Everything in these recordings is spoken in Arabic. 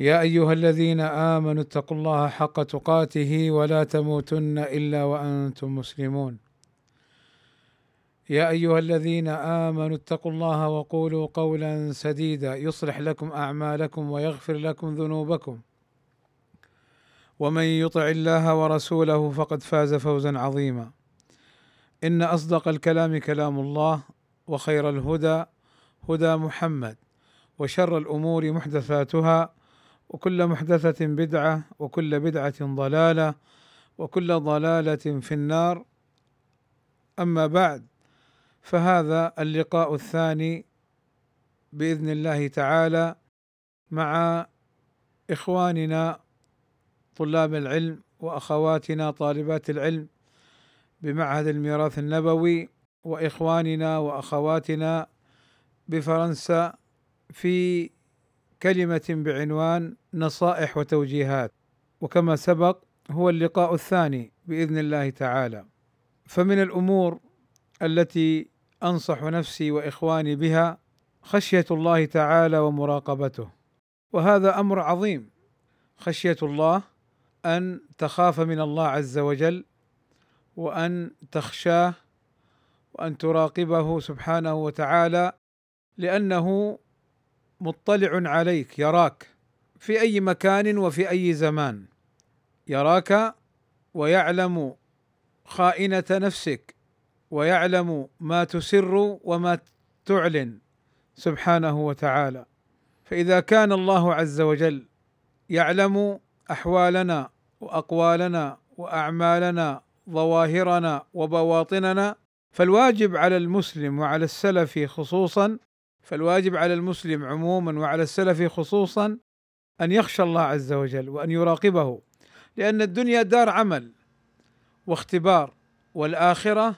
يا أيها الذين آمنوا اتقوا الله حق تقاته ولا تموتن إلا وأنتم مسلمون. يا أيها الذين آمنوا اتقوا الله وقولوا قولا سديدا يصلح لكم أعمالكم ويغفر لكم ذنوبكم. ومن يطع الله ورسوله فقد فاز فوزا عظيما. إن أصدق الكلام كلام الله وخير الهدى هدى محمد وشر الأمور محدثاتها وكل محدثة بدعة وكل بدعة ضلالة وكل ضلالة في النار. أما بعد فهذا اللقاء الثاني بإذن الله تعالى مع إخواننا طلاب العلم وأخواتنا طالبات العلم بمعهد الميراث النبوي وإخواننا وأخواتنا بفرنسا في كلمة بعنوان نصائح وتوجيهات وكما سبق هو اللقاء الثاني بإذن الله تعالى. فمن الأمور التي أنصح نفسي وإخواني بها خشية الله تعالى ومراقبته وهذا أمر عظيم. خشية الله أن تخاف من الله عز وجل وأن تخشاه وأن تراقبه سبحانه وتعالى لأنه مطلع عليك يراك في أي مكان وفي أي زمان. يراك ويعلم خائنة نفسك ويعلم ما تسر وما تعلن سبحانه وتعالى. فإذا كان الله عز وجل يعلم أحوالنا وأقوالنا وأعمالنا ظواهرنا وبواطننا فالواجب على المسلم وعلى السلف خصوصا فالواجب على المسلم عموما وعلى السلف خصوصا أن يخشى الله عز وجل وأن يراقبه لأن الدنيا دار عمل واختبار والآخرة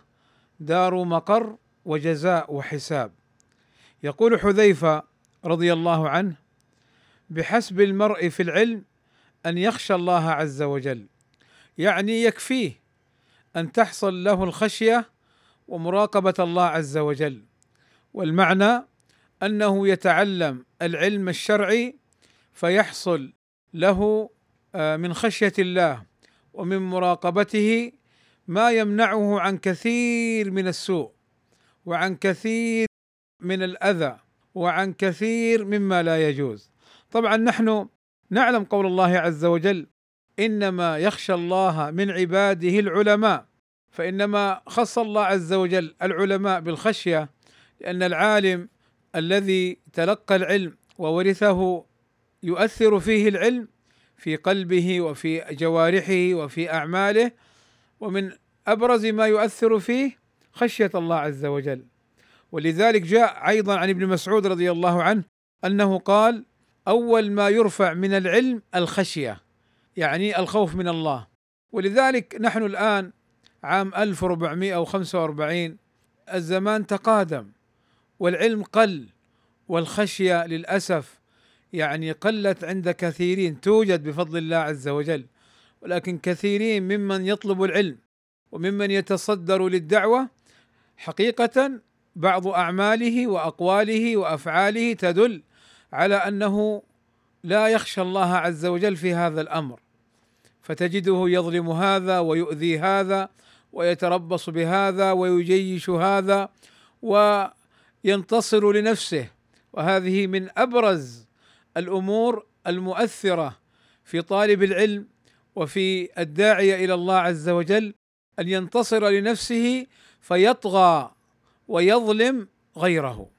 دار مقر وجزاء وحساب. يقول حذيفة رضي الله عنه بحسب المرء في العلم أن يخشى الله عز وجل يعني يكفيه أن تحصل له الخشية ومراقبة الله عز وجل والمعنى أنه يتعلم العلم الشرعي فيحصل له آه، من خشية الله ومن مراقبته ما يمنعه عن كثير من السوء وعن كثير من الأذى وعن كثير مما لا يجوز. طبعا نحن نعلم قول الله عز وجل إنما يخشى الله من عباده العلماء فإنما خص الله عز وجل العلماء بالخشية لأن العالم الذي تلقى العلم وورثه يؤثر فيه العلم في قلبه وفي جوارحه وفي أعماله ومن أبرز ما يؤثر فيه خشية الله عز وجل. ولذلك جاء أيضا عن ابن مسعود رضي الله عنه أنه قال أول ما يرفع من العلم الخشية يعني الخوف من الله. ولذلك نحن الآن عام 1445 الزمان تقادم. والعلم قل والخشية للأسف يعني قلت عند كثيرين توجد بفضل الله عز وجل ولكن كثيرين ممن يطلب العلم وممن يتصدر للدعوة حقيقة بعض أعماله وأقواله وأفعاله تدل على أنه لا يخشى الله عز وجل في هذا الأمر. فتجده يظلم هذا ويؤذي هذا ويتربص بهذا ويجيش هذا وينتصر لنفسه. وهذه من أبرز الأمور المؤثرة في طالب العلم وفي الداعيه إلى الله عز وجل أن ينتصر لنفسه فيطغى ويظلم غيره.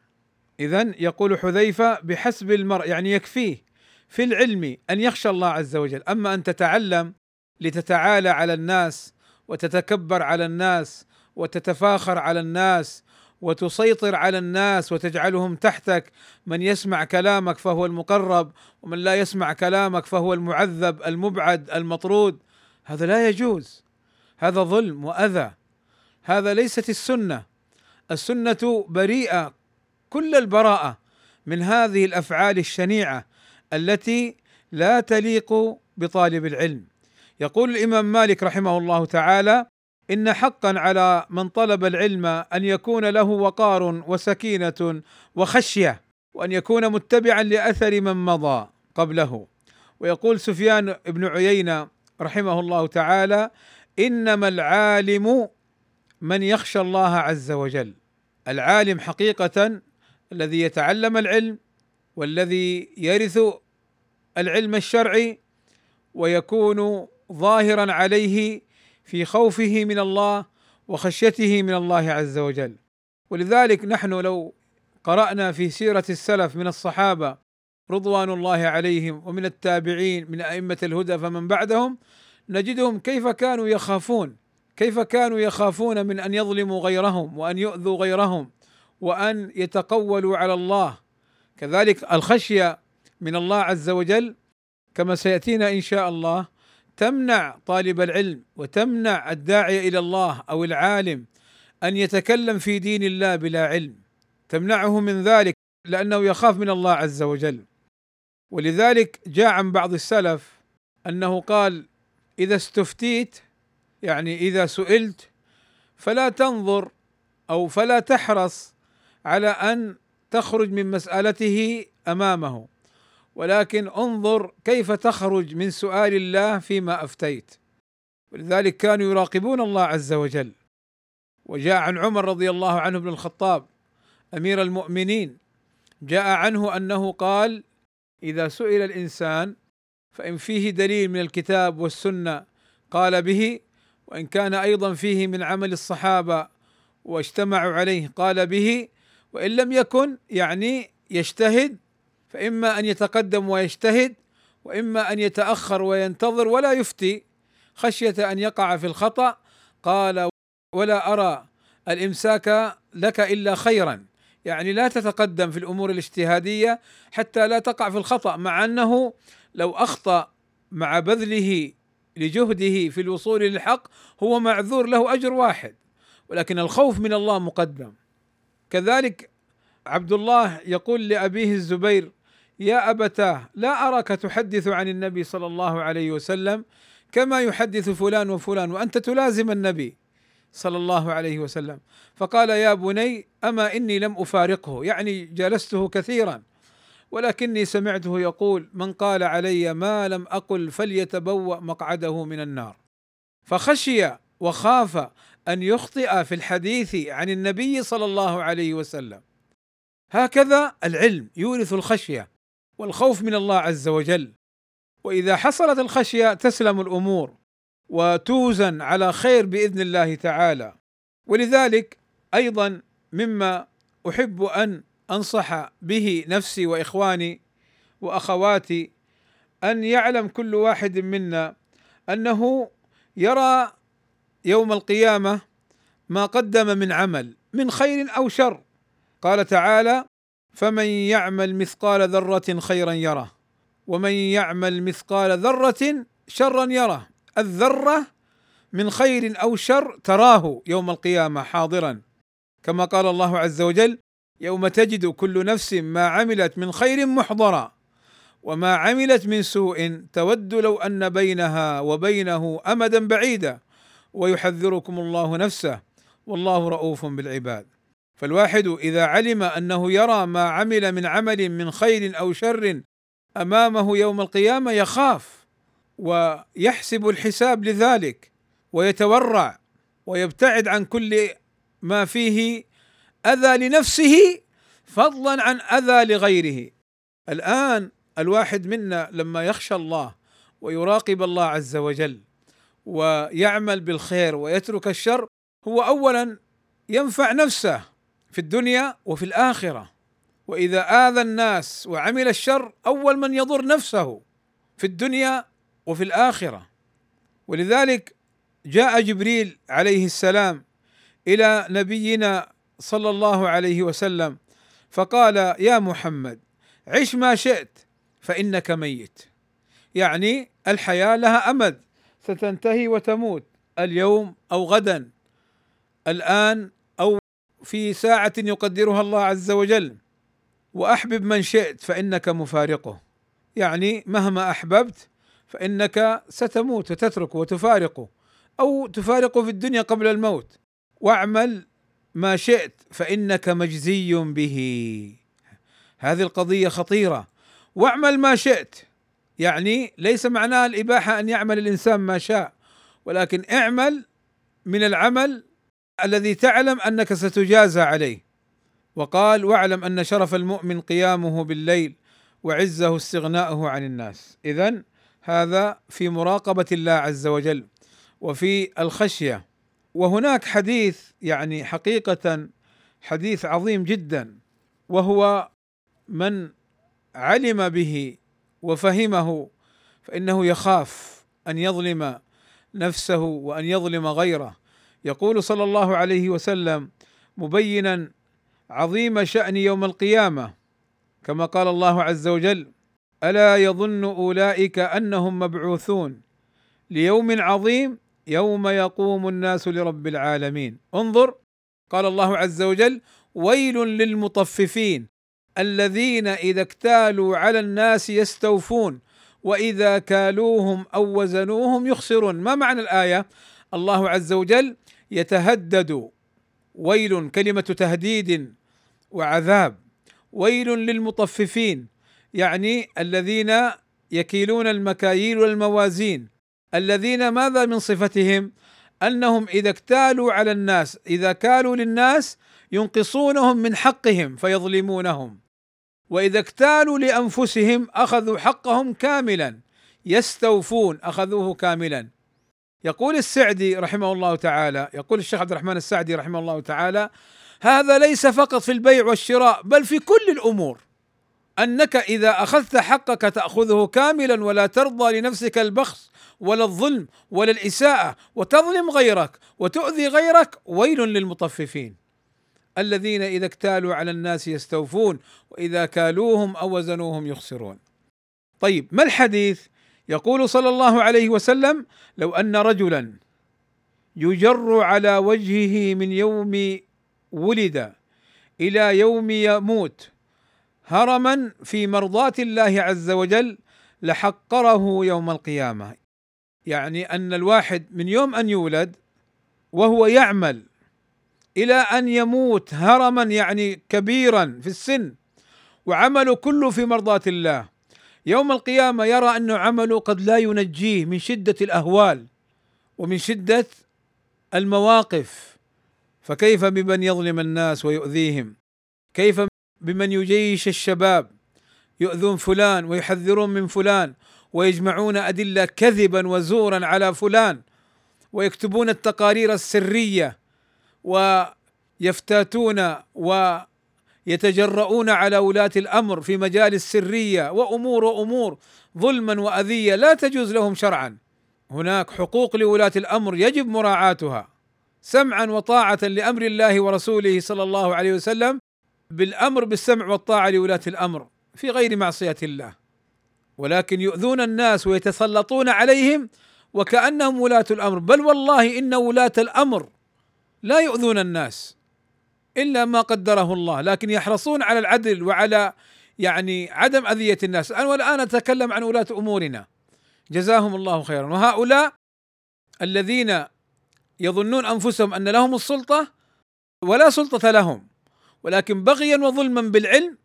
اذا يقول حذيفة بحسب المرء يعني يكفيه في العلم أن يخشى الله عز وجل. أما أن تتعلم لتتعالى على الناس وتتكبر على الناس وتتفاخر على الناس وتسيطر على الناس وتجعلهم تحتك. من يسمع كلامك فهو المقرب ومن لا يسمع كلامك فهو المعذب المبعد المطرود. هذا لا يجوز. هذا ظلم وأذى. هذا ليست السنة. السنة بريئة. كل البراءة من هذه الأفعال الشنيعة التي لا تليق بطالب العلم. يقول الإمام مالك رحمه الله تعالى إن حقا على من طلب العلم أن يكون له وقار وسكينة وخشية وأن يكون متبعا لأثر من مضى قبله. ويقول سفيان بن عيينة رحمه الله تعالى إنما العالم من يخشى الله عز وجل. العالم حقيقة الذي يتعلم العلم والذي يرث العلم الشرعي ويكون ظاهرا عليه في خوفه من الله وخشيته من الله عز وجل. ولذلك نحن لو قرأنا في سيرة السلف من الصحابة رضوان الله عليهم ومن التابعين من أئمة الهدى فمن بعدهم نجدهم كيف كانوا يخافون كيف كانوا يخافون من أن يظلموا غيرهم وأن يؤذوا غيرهم وأن يتقولوا على الله. كذلك الخشية من الله عز وجل كما سيأتينا إن شاء الله تمنع طالب العلم وتمنع الداعيه إلى الله أو العالم أن يتكلم في دين الله بلا علم. تمنعه من ذلك لأنه يخاف من الله عز وجل. ولذلك جاء عن بعض السلف أنه قال إذا استفتيت يعني إذا سئلت فلا تنظر أو فلا تحرص على أن تخرج من مسألته أمامه. ولكن انظر كيف تخرج من سؤال الله فيما أفتيت. ولذلك كانوا يراقبون الله عز وجل. وجاء عن عمر رضي الله عنه بن الخطاب أمير المؤمنين جاء عنه أنه قال إذا سئل الإنسان فإن فيه دليل من الكتاب والسنة قال به وإن كان أيضا فيه من عمل الصحابة واجتمعوا عليه قال به وإن لم يكن يعني يجتهد فإما أن يتقدم ويجتهد وإما أن يتأخر وينتظر ولا يفتي خشية أن يقع في الخطأ. قال ولا أرى الإمساك لك إلا خيرا. يعني لا تتقدم في الأمور الاجتهادية حتى لا تقع في الخطأ مع أنه لو أخطأ مع بذله لجهده في الوصول للحق هو معذور له أجر واحد ولكن الخوف من الله مقدم. كذلك عبد الله يقول لأبيه الزبير يا أبتاه لا أراك تحدث عن النبي صلى الله عليه وسلم كما يحدث فلان وفلان وأنت تلازم النبي صلى الله عليه وسلم. فقال يا بني أما إني لم أفارقه؟ يعني جلسته كثيرا ولكني سمعته يقول من قال علي ما لم أقل فليتبوأ مقعده من النار. فخشي وخاف أن يخطئ في الحديث عن النبي صلى الله عليه وسلم. هكذا العلم يورث الخشية. والخوف من الله عز وجل. وإذا حصلت الخشية تسلم الأمور وتوزن على خير بإذن الله تعالى. ولذلك أيضا مما أحب أن أنصح به نفسي وإخواني وأخواتي أن يعلم كل واحد منا أنه يرى يوم القيامة ما قدم من عمل من خير أو شر. قال تعالى فمن يعمل مثقال ذرة خيرا يره ومن يعمل مثقال ذرة شرا يره. الذرة من خير أو شر تراه يوم القيامة حاضرا. كما قال الله عز وجل يوم تجد كل نفس ما عملت من خير محضرا وما عملت من سوء تود لو أن بينها وبينه أمدا بعيدا. ويحذركم الله نفسه والله رؤوف بالعباد. فالواحد إذا علم أنه يرى ما عمل من عمل من خير أو شر أمامه يوم القيامة يخاف ويحسب الحساب لذلك ويتورع ويبتعد عن كل ما فيه أذى لنفسه فضلا عن أذى لغيره. الآن الواحد منا لما يخشى الله ويراقب الله عز وجل ويعمل بالخير ويترك الشر هو اولا ينفع نفسه في الدنيا وفي الآخرة. وإذا آذى الناس وعمل الشر أول من يضر نفسه في الدنيا وفي الآخرة. ولذلك جاء جبريل عليه السلام إلى نبينا صلى الله عليه وسلم فقال يا محمد عش ما شئت فإنك ميت. يعني الحياة لها أمد ستنتهي وتموت اليوم أو غدا. الآن في ساعة يقدرها الله عز وجل. وأحبب من شئت فإنك مفارقه. يعني مهما أحببت فإنك ستموت وتتركه وتفارقه. أو تفارقه في الدنيا قبل الموت. واعمل ما شئت فإنك مجزي به. هذه القضية خطيرة. واعمل ما شئت. يعني ليس معناه الإباحة أن يعمل الإنسان ما شاء. ولكن اعمل من العمل الذي تعلم أنك ستجازى عليه. وقال واعلم أن شرف المؤمن قيامه بالليل وعزه استغناؤه عن الناس. اذا هذا في مراقبة الله عز وجل وفي الخشية. وهناك حديث يعني حقيقة حديث عظيم جدا وهو من علم به وفهمه فإنه يخاف أن يظلم نفسه وأن يظلم غيره. يقول صلى الله عليه وسلم مبينا عظيم شأن يوم القيامة كما قال الله عز وجل ألا يظن أولئك أنهم مبعوثون ليوم عظيم يوم يقوم الناس لرب العالمين. انظر قال الله عز وجل ويل للمطففين الذين إذا اكتالوا على الناس يستوفون وإذا كالوهم أو وزنوهم يخسرون. ما معنى الآية؟ الله عز وجل يتهدد. ويل كلمة تهديد وعذاب. ويل للمطففين يعني الذين يكيلون المكاييل والموازين. الذين ماذا من صفتهم؟ أنهم إذا اكتالوا على الناس إذا كالوا للناس ينقصونهم من حقهم فيظلمونهم. وإذا اكتالوا لأنفسهم أخذوا حقهم كاملا. يستوفون أخذوه كاملا. يقول السعدي رحمه الله تعالى يقول الشيخ عبد الرحمن السعدي رحمه الله تعالى هذا ليس فقط في البيع والشراء بل في كل الأمور أنك إذا أخذت حقك تأخذه كاملا ولا ترضى لنفسك البخس ولا الظلم ولا الإساءة وتظلم غيرك وتؤذي غيرك ويل للمطففين الذين إذا اكتالوا على الناس يستوفون وإذا كالوهم أو وزنوهم يخسرون. طيب ما الحديث؟ يقول صلى الله عليه وسلم: لو أن رجلا يجر على وجهه من يوم ولد إلى يوم يموت هرما في مرضاة الله عز وجل لحقره يوم القيامة. يعني أن الواحد من يوم أن يولد وهو يعمل إلى أن يموت هرما يعني كبيرا في السن وعمله كله في مرضاة الله يوم القيامة يرى أن عمله قد لا ينجيه من شدة الأهوال ومن شدة المواقف. فكيف بمن يظلم الناس ويؤذيهم؟ كيف بمن يجيش الشباب؟ يؤذون فلان ويحذرون من فلان ويجمعون أدلة كذبا وزورا على فلان ويكتبون التقارير السرية ويفتاتون ويتجرؤون على ولاة الأمر في مجال السرية وأمور وأمور ظلما وأذية لا تجوز لهم شرعا. هناك حقوق لولاة الأمر يجب مراعاتها. سمعا وطاعة لأمر الله ورسوله صلى الله عليه وسلم بالأمر بالسمع والطاعة لولاة الأمر في غير معصية الله. ولكن يؤذون الناس ويتسلطون عليهم وكأنهم ولاة الأمر. بل والله إن ولاة الأمر لا يؤذون الناس. إلا ما قدره الله لكن يحرصون على العدل وعلى يعني عدم أذية الناس. والآن أتكلم عن ولاة أمورنا. جزاهم الله خيرا. وهؤلاء الذين يظنون أنفسهم أن لهم السلطة ولا سلطة لهم ولكن بغيا وظلما بالعلم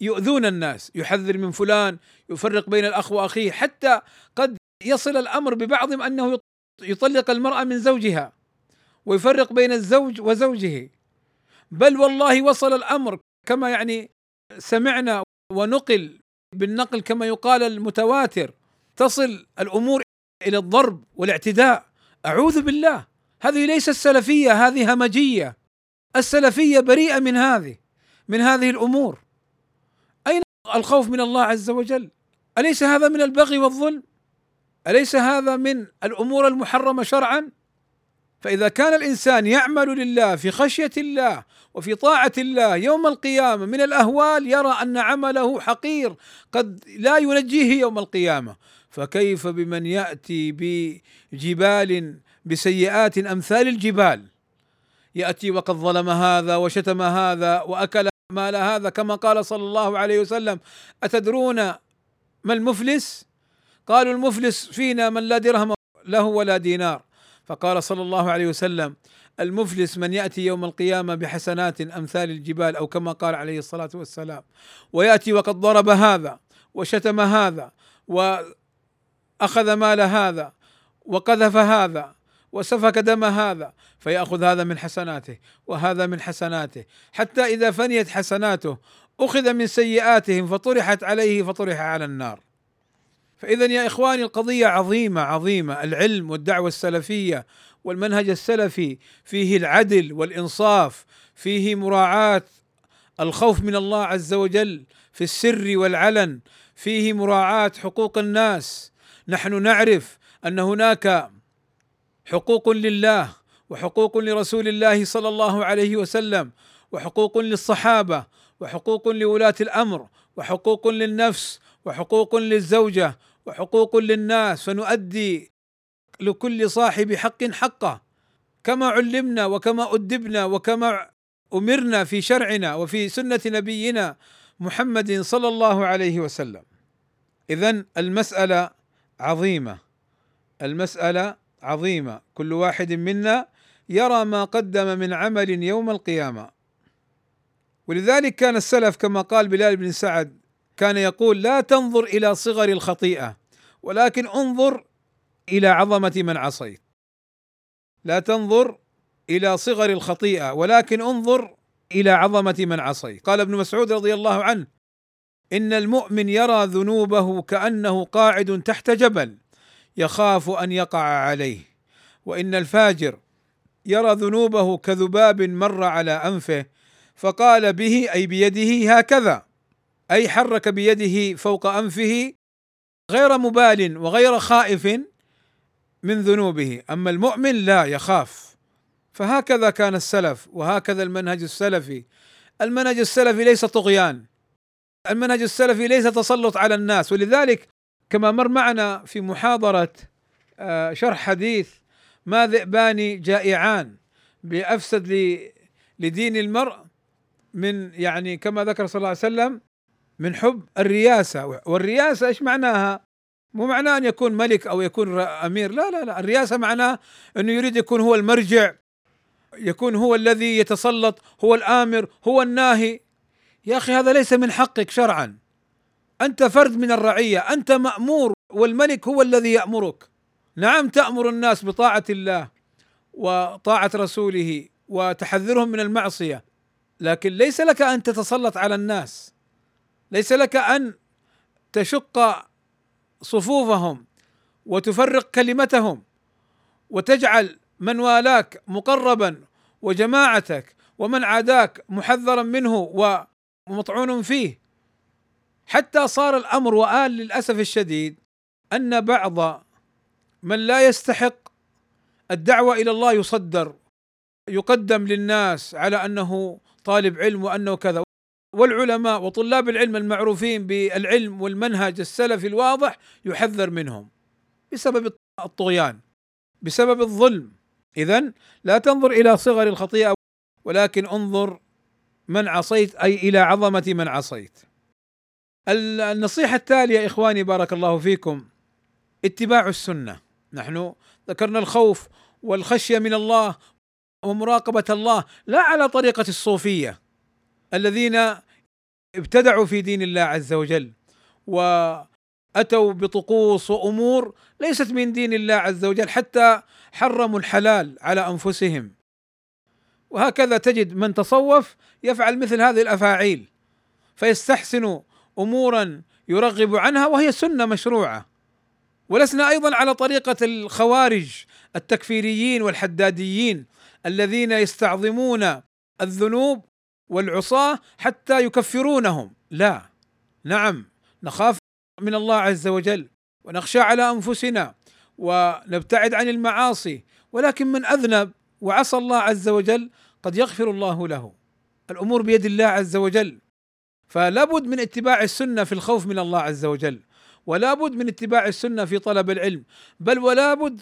يؤذون الناس. يحذر من فلان يفرق بين الأخ وأخيه حتى قد يصل الأمر ببعضهم أنه يطلق المرأة من زوجها ويفرق بين الزوج وزوجه. بل والله وصل الأمر كما يعني سمعنا ونقل بالنقل كما يقال المتواتر. تصل الأمور إلى الضرب والاعتداء. أعوذ بالله. هذه ليست سلفية هذه همجية. السلفية بريئة من هذه من هذه الأمور. أين الخوف من الله عز وجل؟ أليس هذا من البغي والظلم؟ أليس هذا من الأمور المحرمة شرعا؟ فإذا كان الإنسان يعمل لله في خشية الله وفي طاعة الله يوم القيامة من الأهوال يرى أن عمله حقير قد لا ينجيه يوم القيامة. فكيف بمن يأتي بجبال بسيئات أمثال الجبال؟ يأتي وقد ظلم هذا وشتم هذا وأكل مال هذا كما قال صلى الله عليه وسلم. أتدرون ما المفلس؟ قالوا المفلس فينا من لا درهم له ولا دينار. فقال صلى الله عليه وسلم المفلس من يأتي يوم القيامة بحسنات أمثال الجبال أو كما قال عليه الصلاة والسلام ويأتي وقد ضرب هذا وشتم هذا وأخذ مال هذا وقذف هذا وسفك دم هذا فيأخذ هذا من حسناته وهذا من حسناته حتى إذا فنيت حسناته أخذ من سيئاتهم فطرحت عليه فطرح على النار. فإذا يا إخواني القضية عظيمة عظيمة. العلم والدعوة السلفية والمنهج السلفي فيه العدل والإنصاف فيه مراعاة الخوف من الله عز وجل في السر والعلن فيه مراعاة حقوق الناس. نحن نعرف أن هناك حقوق لله وحقوق لرسول الله صلى الله عليه وسلم وحقوق للصحابة وحقوق لولاة الأمر وحقوق للنفس وحقوق للزوجة وحقوق للناس فنؤدي لكل صاحب حق حقه. كما علمنا وكما أدبنا وكما أمرنا في شرعنا وفي سنة نبينا محمد صلى الله عليه وسلم. اذا المسألة عظيمة. المسألة عظيمة. كل واحد منا يرى ما قدم من عمل يوم القيامة. ولذلك كان السلف كما قال بلال بن سعد كان يقول لا تنظر إلى صغر الخطيئة ولكن انظر إلى عظمة من عصيت. لا تنظر إلى صغر الخطيئة ولكن انظر إلى عظمة من عصيت. قال ابن مسعود رضي الله عنه إن المؤمن يرى ذنوبه كأنه قاعد تحت جبل يخاف أن يقع عليه وإن الفاجر يرى ذنوبه كذباب مر على أنفه فقال به أي بيده هكذا. أي حرك بيده فوق أنفه غير مبال وغير خائف من ذنوبه. أما المؤمن لا يخاف. فهكذا كان السلف وهكذا المنهج السلفي المنهج السلفي ليس طغيان. المنهج السلفي ليس تسلط على الناس. ولذلك كما مر معنا في محاضرة آه، شرح حديث ما ذئبان جائعان بأفسد لدين المرء من يعني كما ذكر صلى الله عليه وسلم من حب الرياسة. والرياسة إيش معناها؟ مو معناه أن يكون ملك أو يكون أمير. لا لا لا. الرياسة معناه أنه يريد يكون هو المرجع يكون هو الذي يتسلط هو الآمر هو الناهي. يا أخي هذا ليس من حقك شرعا. أنت فرد من الرعية أنت مأمور والملك هو الذي يأمرك. نعم تأمر الناس بطاعة الله وطاعة رسوله وتحذرهم من المعصية لكن ليس لك أن تتسلط على الناس. ليس لك أن تشق صفوفهم وتفرق كلمتهم وتجعل من والاك مقربا وجماعتك ومن عاداك محذرا منه ومطعون فيه. حتى صار الأمر وآل للأسف الشديد أن بعض من لا يستحق الدعوة إلى الله يصدر يقدم للناس على أنه طالب علم وأنه كذا. والعلماء وطلاب العلم المعروفين بالعلم والمنهج السلفي الواضح يحذر منهم بسبب الطغيان بسبب الظلم. اذا لا تنظر إلى صغر الخطيئة ولكن انظر من عصيت أي إلى عظمة من عصيت. النصيحة التالية إخواني بارك الله فيكم اتباع السنة. نحن ذكرنا الخوف والخشية من الله ومراقبة الله لا على طريقة الصوفية. الذين ابتدعوا في دين الله عز وجل وأتوا بطقوس وأمور ليست من دين الله عز وجل حتى حرموا الحلال على أنفسهم. وهكذا تجد من تصوف يفعل مثل هذه الأفاعيل فيستحسن أمورا يرغب عنها وهي سنة مشروعة. ولسنا أيضا على طريقة الخوارج التكفيريين والحداديين الذين يستعظمون الذنوب والعصاة حتى يكفرونهم. لا نعم نخاف من الله عز وجل ونخشى على أنفسنا ونبتعد عن المعاصي ولكن من أذنب وعصى الله عز وجل قد يغفر الله له. الأمور بيد الله عز وجل. فلا بد من اتباع السنة في الخوف من الله عز وجل ولا بد من اتباع السنة في طلب العلم بل ولا بد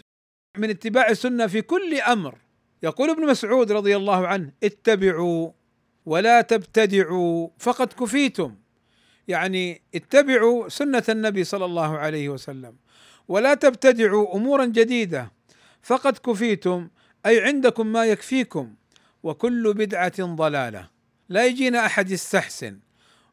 من اتباع السنة في كل أمر. يقول ابن مسعود رضي الله عنه اتبعوا ولا تبتدعوا فقد كفيتم. يعني اتبعوا سنة النبي صلى الله عليه وسلم ولا تبتدعوا أمورا جديدة. فقد كفيتم أي عندكم ما يكفيكم. وكل بدعة ضلالة. لا يجينا أحد يستحسن.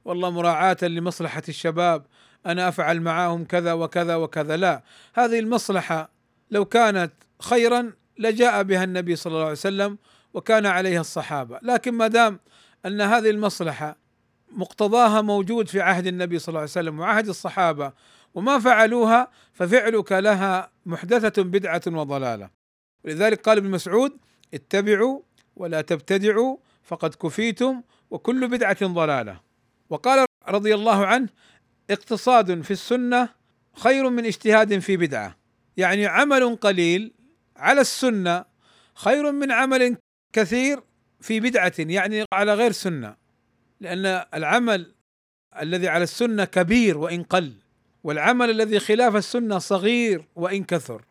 والله مراعاة لمصلحة الشباب. أنا أفعل معهم كذا وكذا وكذا. لا هذه المصلحة لو كانت خيرا لجاء بها النبي صلى الله عليه وسلم وكان عليها الصحابة. لكن ما دام أن هذه المصلحة مقتضاها موجود في عهد النبي صلى الله عليه وسلم وعهد الصحابة وما فعلوها ففعلك لها محدثة بدعة وضلالة. ولذلك قال ابن مسعود اتبعوا ولا تبتدعوا فقد كفيتم وكل بدعة ضلالة. وقال رضي الله عنه اقتصاد في السنة خير من اجتهاد في بدعة. يعني عمل قليل على السنة خير من عمل كثير في بدعة يعني على غير سنة لأن العمل الذي على السنة كبير وإن قل والعمل الذي خلاف السنة صغير وإن كثر.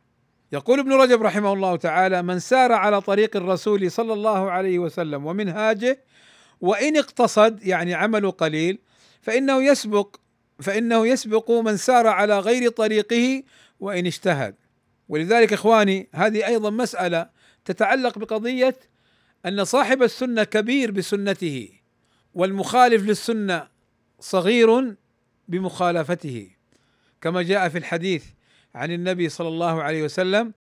يقول ابن رجب رحمه الله تعالى من سار على طريق الرسول صلى الله عليه وسلم ومنهاجه وإن اقتصد يعني عمل قليل فإنه يسبق فإنه يسبق من سار على غير طريقه وإن اجتهد. ولذلك إخواني هذه أيضا مسألة تتعلق بقضية أن صاحب السنة كبير بسنته والمخالف للسنة صغير بمخالفته. كما جاء في الحديث عن النبي صلى الله عليه وسلم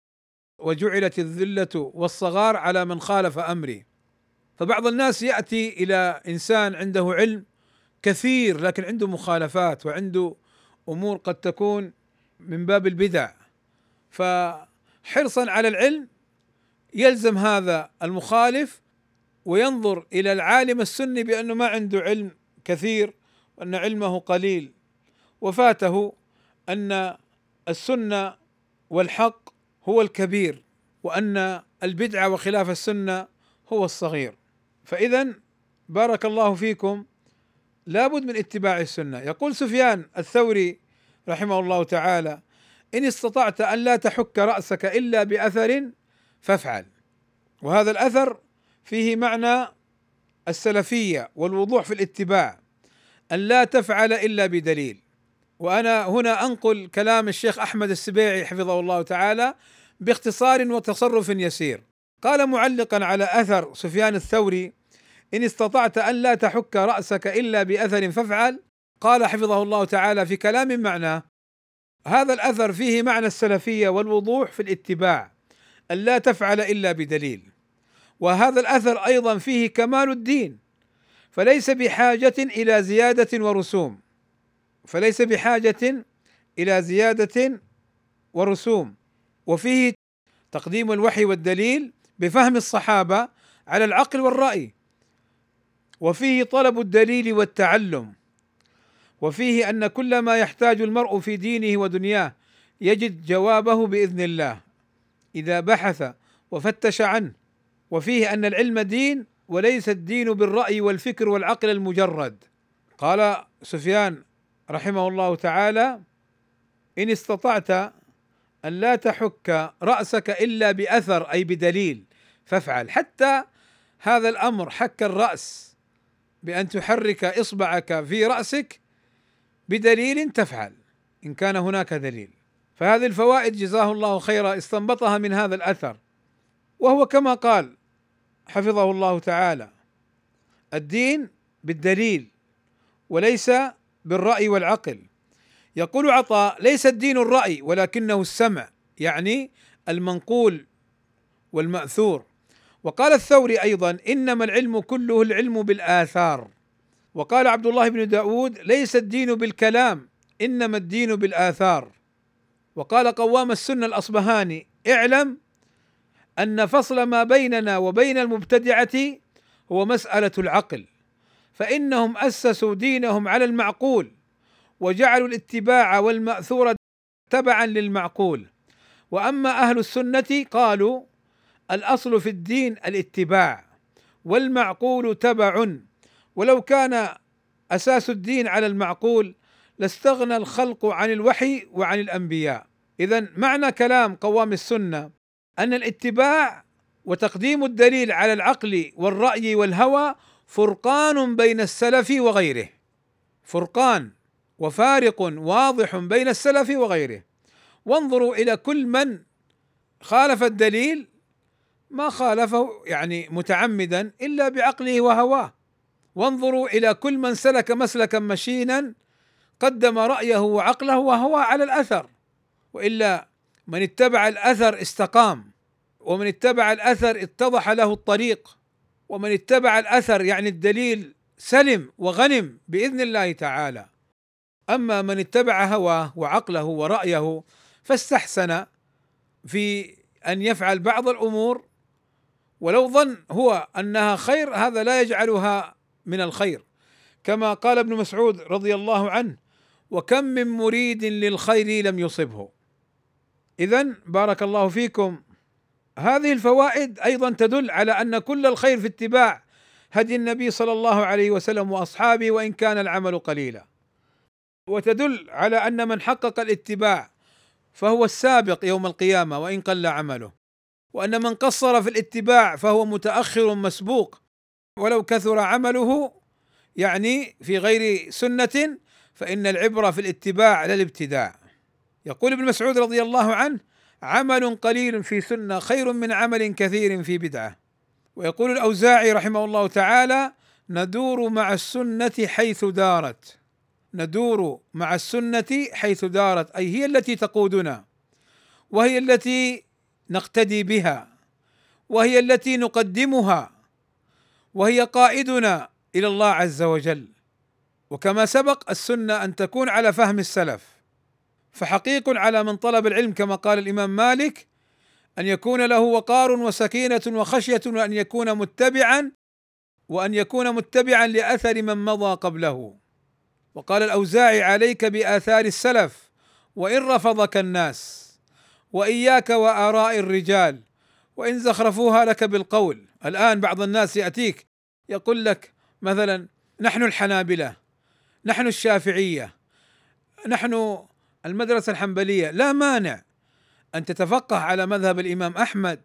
وجعلت الذلة والصغار على من خالف أمري. فبعض الناس يأتي إلى إنسان عنده علم كثير لكن عنده مخالفات وعنده أمور قد تكون من باب البدع. فحرصا على العلم يلزم هذا المخالف وينظر إلى العالم السني بأنه ما عنده علم كثير وأن علمه قليل. وفاته أن السنة والحق هو الكبير وأن البدعة وخلاف السنة هو الصغير. فاذا بارك الله فيكم لابد من اتباع السنة. يقول سفيان الثوري رحمه الله تعالى إن استطعت أن لا تحك رأسك إلا بأثر فافعل. وهذا الأثر فيه معنى السلفية والوضوح في الاتباع أن لا تفعل إلا بدليل. وأنا هنا أنقل كلام الشيخ أحمد السبيعي حفظه الله تعالى باختصار وتصرف يسير. قال معلقا على أثر سفيان الثوري إن استطعت أن لا تحك رأسك إلا بأثر فافعل. قال حفظه الله تعالى في كلام معناه. هذا الأثر فيه معنى السلفية والوضوح في الاتباع. أن لا تفعل إلا بدليل. وهذا الأثر أيضا فيه كمال الدين. فليس بحاجة إلى زيادة ورسوم. فليس بحاجة إلى زيادة ورسوم. وفيه تقديم الوحي والدليل بفهم الصحابة على العقل والرأي. وفيه طلب الدليل والتعلم. وفيه أن كل ما يحتاج المرء في دينه ودنياه يجد جوابه بإذن الله. إذا بحث وفتش عنه وفيه أن العلم دين وليس الدين بالرأي والفكر والعقل المجرد. قال سفيان رحمه الله تعالى إن استطعت أن لا تحك رأسك إلا بأثر أي بدليل فافعل. حتى هذا الأمر حك الرأس بأن تحرك إصبعك في رأسك بدليل تفعل إن كان هناك دليل. فهذه الفوائد جزاه الله خيرا استنبطها من هذا الأثر. وهو كما قال حفظه الله تعالى الدين بالدليل وليس بالرأي والعقل. يقول عطاء ليس الدين الرأي ولكنه السمع يعني المنقول والمأثور. وقال الثوري أيضا إنما العلم كله العلم بالآثار. وقال عبد الله بن داود ليس الدين بالكلام إنما الدين بالآثار. وقال قوام السنة الأصبهاني اعلم أن فصل ما بيننا وبين المبتدعة هو مسألة العقل فإنهم أسسوا دينهم على المعقول وجعلوا الاتباع والمأثور تبعا للمعقول. وأما أهل السنة قالوا الأصل في الدين الاتباع والمعقول تبع ولو كان أساس الدين على المعقول لاستغنى الخلق عن الوحي وعن الأنبياء. اذا معنى كلام قوام السنة أن الاتباع وتقديم الدليل على العقل والرأي والهوى فرقان بين السلف وغيره. فرقان وفارق واضح بين السلف وغيره. وانظروا إلى كل من خالف الدليل ما خالفه يعني متعمدا إلا بعقله وهواه. وانظروا إلى كل من سلك مسلكا مشينا قدم رأيه وعقله وهواه على الأثر وإلا من اتبع الأثر استقام ومن اتبع الأثر اتضح له الطريق ومن اتبع الأثر يعني الدليل سلم وغنم بإذن الله تعالى. أما من اتبع هواه وعقله ورأيه فاستحسن في أن يفعل بعض الأمور ولو ظن هو أنها خير هذا لا يجعلها من الخير. كما قال ابن مسعود رضي الله عنه وكم من مريد للخير لم يصبه. اذا بارك الله فيكم. هذه الفوائد أيضا تدل على أن كل الخير في اتباع هدي النبي صلى الله عليه وسلم وأصحابه وإن كان العمل قليلا. وتدل على أن من حقق الاتباع فهو السابق يوم القيامة وإن قل عمله. وأن من قصر في الاتباع فهو متأخر مسبوق. ولو كثر عمله يعني في غير سنة فإن العبرة في الاتباع لا الابتداع. يقول ابن مسعود رضي الله عنه عمل قليل في سنة خير من عمل كثير في بدعة. ويقول الأوزاعي رحمه الله تعالى ندور مع السنة حيث دارت. ندور مع السنة حيث دارت أي هي التي تقودنا وهي التي نقتدي بها وهي التي نقدمها وهي قائدنا إلى الله عز وجل. وكما سبق السنة أن تكون على فهم السلف. فحقيق على من طلب العلم كما قال الإمام مالك أن يكون له وقار وسكينة وخشية وأن يكون متبعا وأن يكون متبعا لأثر من مضى قبله. وقال الأوزاعي عليك بآثار السلف وإن رفضك الناس وإياك وآراء الرجال وإن زخرفوها لك بالقول. الآن بعض الناس يأتيك يقول لك مثلا نحن الحنابلة. نحن الشافعية نحن المدرسة الحنبلية لا مانع أن تتفقه على مذهب الإمام أحمد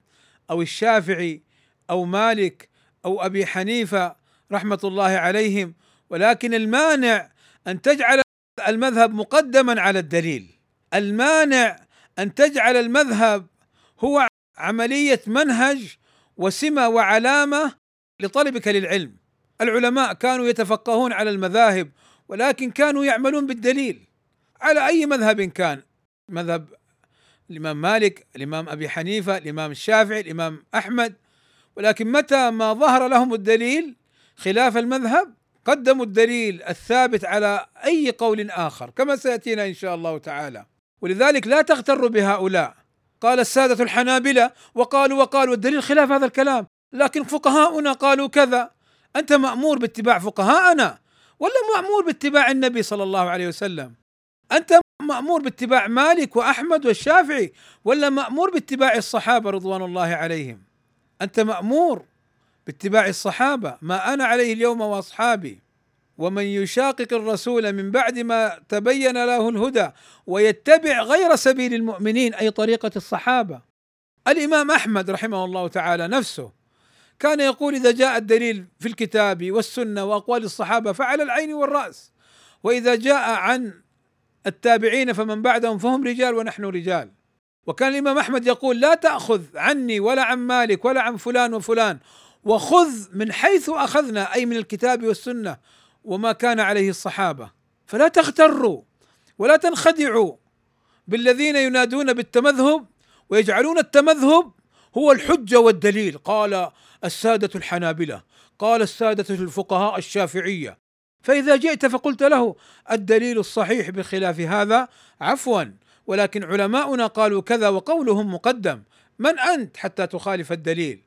أو الشافعي أو مالك أو أبي حنيفة رحمة الله عليهم ولكن المانع أن تجعل المذهب مقدما على الدليل. المانع أن تجعل المذهب هو عملية منهج وسمة وعلامة لطلبك للعلم. العلماء كانوا يتفقهون على المذاهب ولكن كانوا يعملون بالدليل. على أي مذهب كان؟ مذهب الإمام مالك الإمام أبي حنيفة الإمام الشافعي الإمام أحمد. ولكن متى ما ظهر لهم الدليل خلاف المذهب قدموا الدليل الثابت على أي قول آخر كما سيأتينا إن شاء الله تعالى. ولذلك لا تغتروا بهؤلاء. قال السادة الحنابلة وقالوا وقالوا الدليل خلاف هذا الكلام لكن فقهاؤنا قالوا كذا. أنت مأمور باتباع فقهاءنا. ولا مأمور باتباع النبي صلى الله عليه وسلم؟ أنت مأمور باتباع مالك وأحمد والشافعي ولا مأمور باتباع الصحابة رضوان الله عليهم؟ أنت مأمور باتباع الصحابة ما أنا عليه اليوم وأصحابي. ومن يشاقق الرسول من بعد ما تبين له الهدى ويتبع غير سبيل المؤمنين أي طريقة الصحابة. الإمام أحمد رحمه الله تعالى نفسه كان يقول إذا جاء الدليل في الكتاب والسنة وأقوال الصحابة فعلى العين والرأس. وإذا جاء عن التابعين فمن بعدهم فهم رجال ونحن رجال. وكان الإمام أحمد يقول لا تأخذ عني ولا عن مالك ولا عن فلان وفلان. وخذ من حيث أخذنا أي من الكتاب والسنة وما كان عليه الصحابة. فلا تغتروا ولا تنخدعوا بالذين ينادون بالتمذهب ويجعلون التمذهب هو الحجة والدليل قال السادة الحنابلة قال السادة الفقهاء الشافعية. فإذا جئت فقلت له الدليل الصحيح بخلاف هذا عفوا ولكن علماؤنا قالوا كذا وقولهم مقدم. من أنت حتى تخالف الدليل؟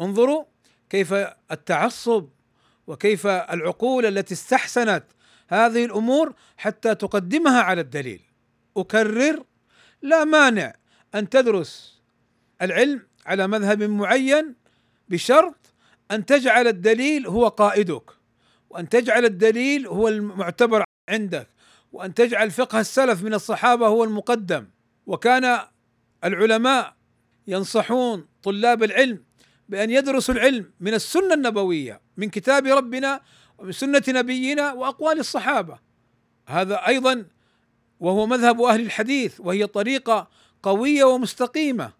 انظروا كيف التعصب وكيف العقول التي استحسنت هذه الأمور حتى تقدمها على الدليل. أكرر لا مانع أن تدرس العلم على مذهب معين بشرط أن تجعل الدليل هو قائدك وأن تجعل الدليل هو المعتبر عندك وأن تجعل فقه السلف من الصحابة هو المقدم. وكان العلماء ينصحون طلاب العلم بأن يدرسوا العلم من السنة النبوية من كتاب ربنا ومن سنة نبينا وأقوال الصحابة. هذا أيضا وهو مذهب أهل الحديث وهي طريقة قوية ومستقيمة.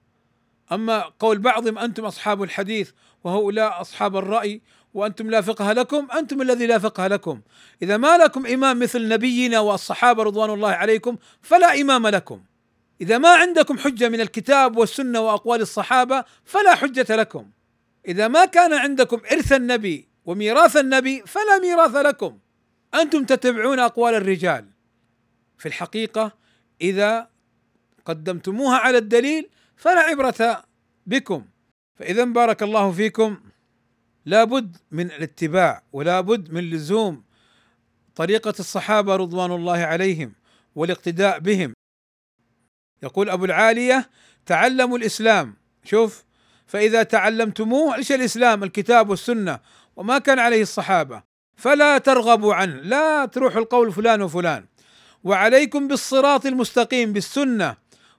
أما قول بعضهم أنتم أصحاب الحديث وهؤلاء أصحاب الرأي وأنتم لا فقه لكم أنتم الذي لا فقه لكم. إذا ما لكم إمام مثل نبينا والصحابة رضوان الله عليكم فلا إمام لكم. إذا ما عندكم حجة من الكتاب والسنة وأقوال الصحابة فلا حجة لكم. إذا ما كان عندكم إرث النبي وميراث النبي فلا ميراث لكم. أنتم تتبعون أقوال الرجال. في الحقيقة إذا قدمتموها على الدليل فلا عبرة بكم. فإذا بارك الله فيكم لابد من الاتباع ولا بد من لزوم طريقة الصحابة رضوان الله عليهم والاقتداء بهم. يقول أبو العالية تعلموا الإسلام. شوف فإذا تعلمتموه إيش الإسلام؟ الكتاب والسنة. وما كان عليه الصحابة. فلا ترغبوا عنه. لا تروحوا القول فلان وفلان. وعليكم بالصراط المستقيم بالسنة.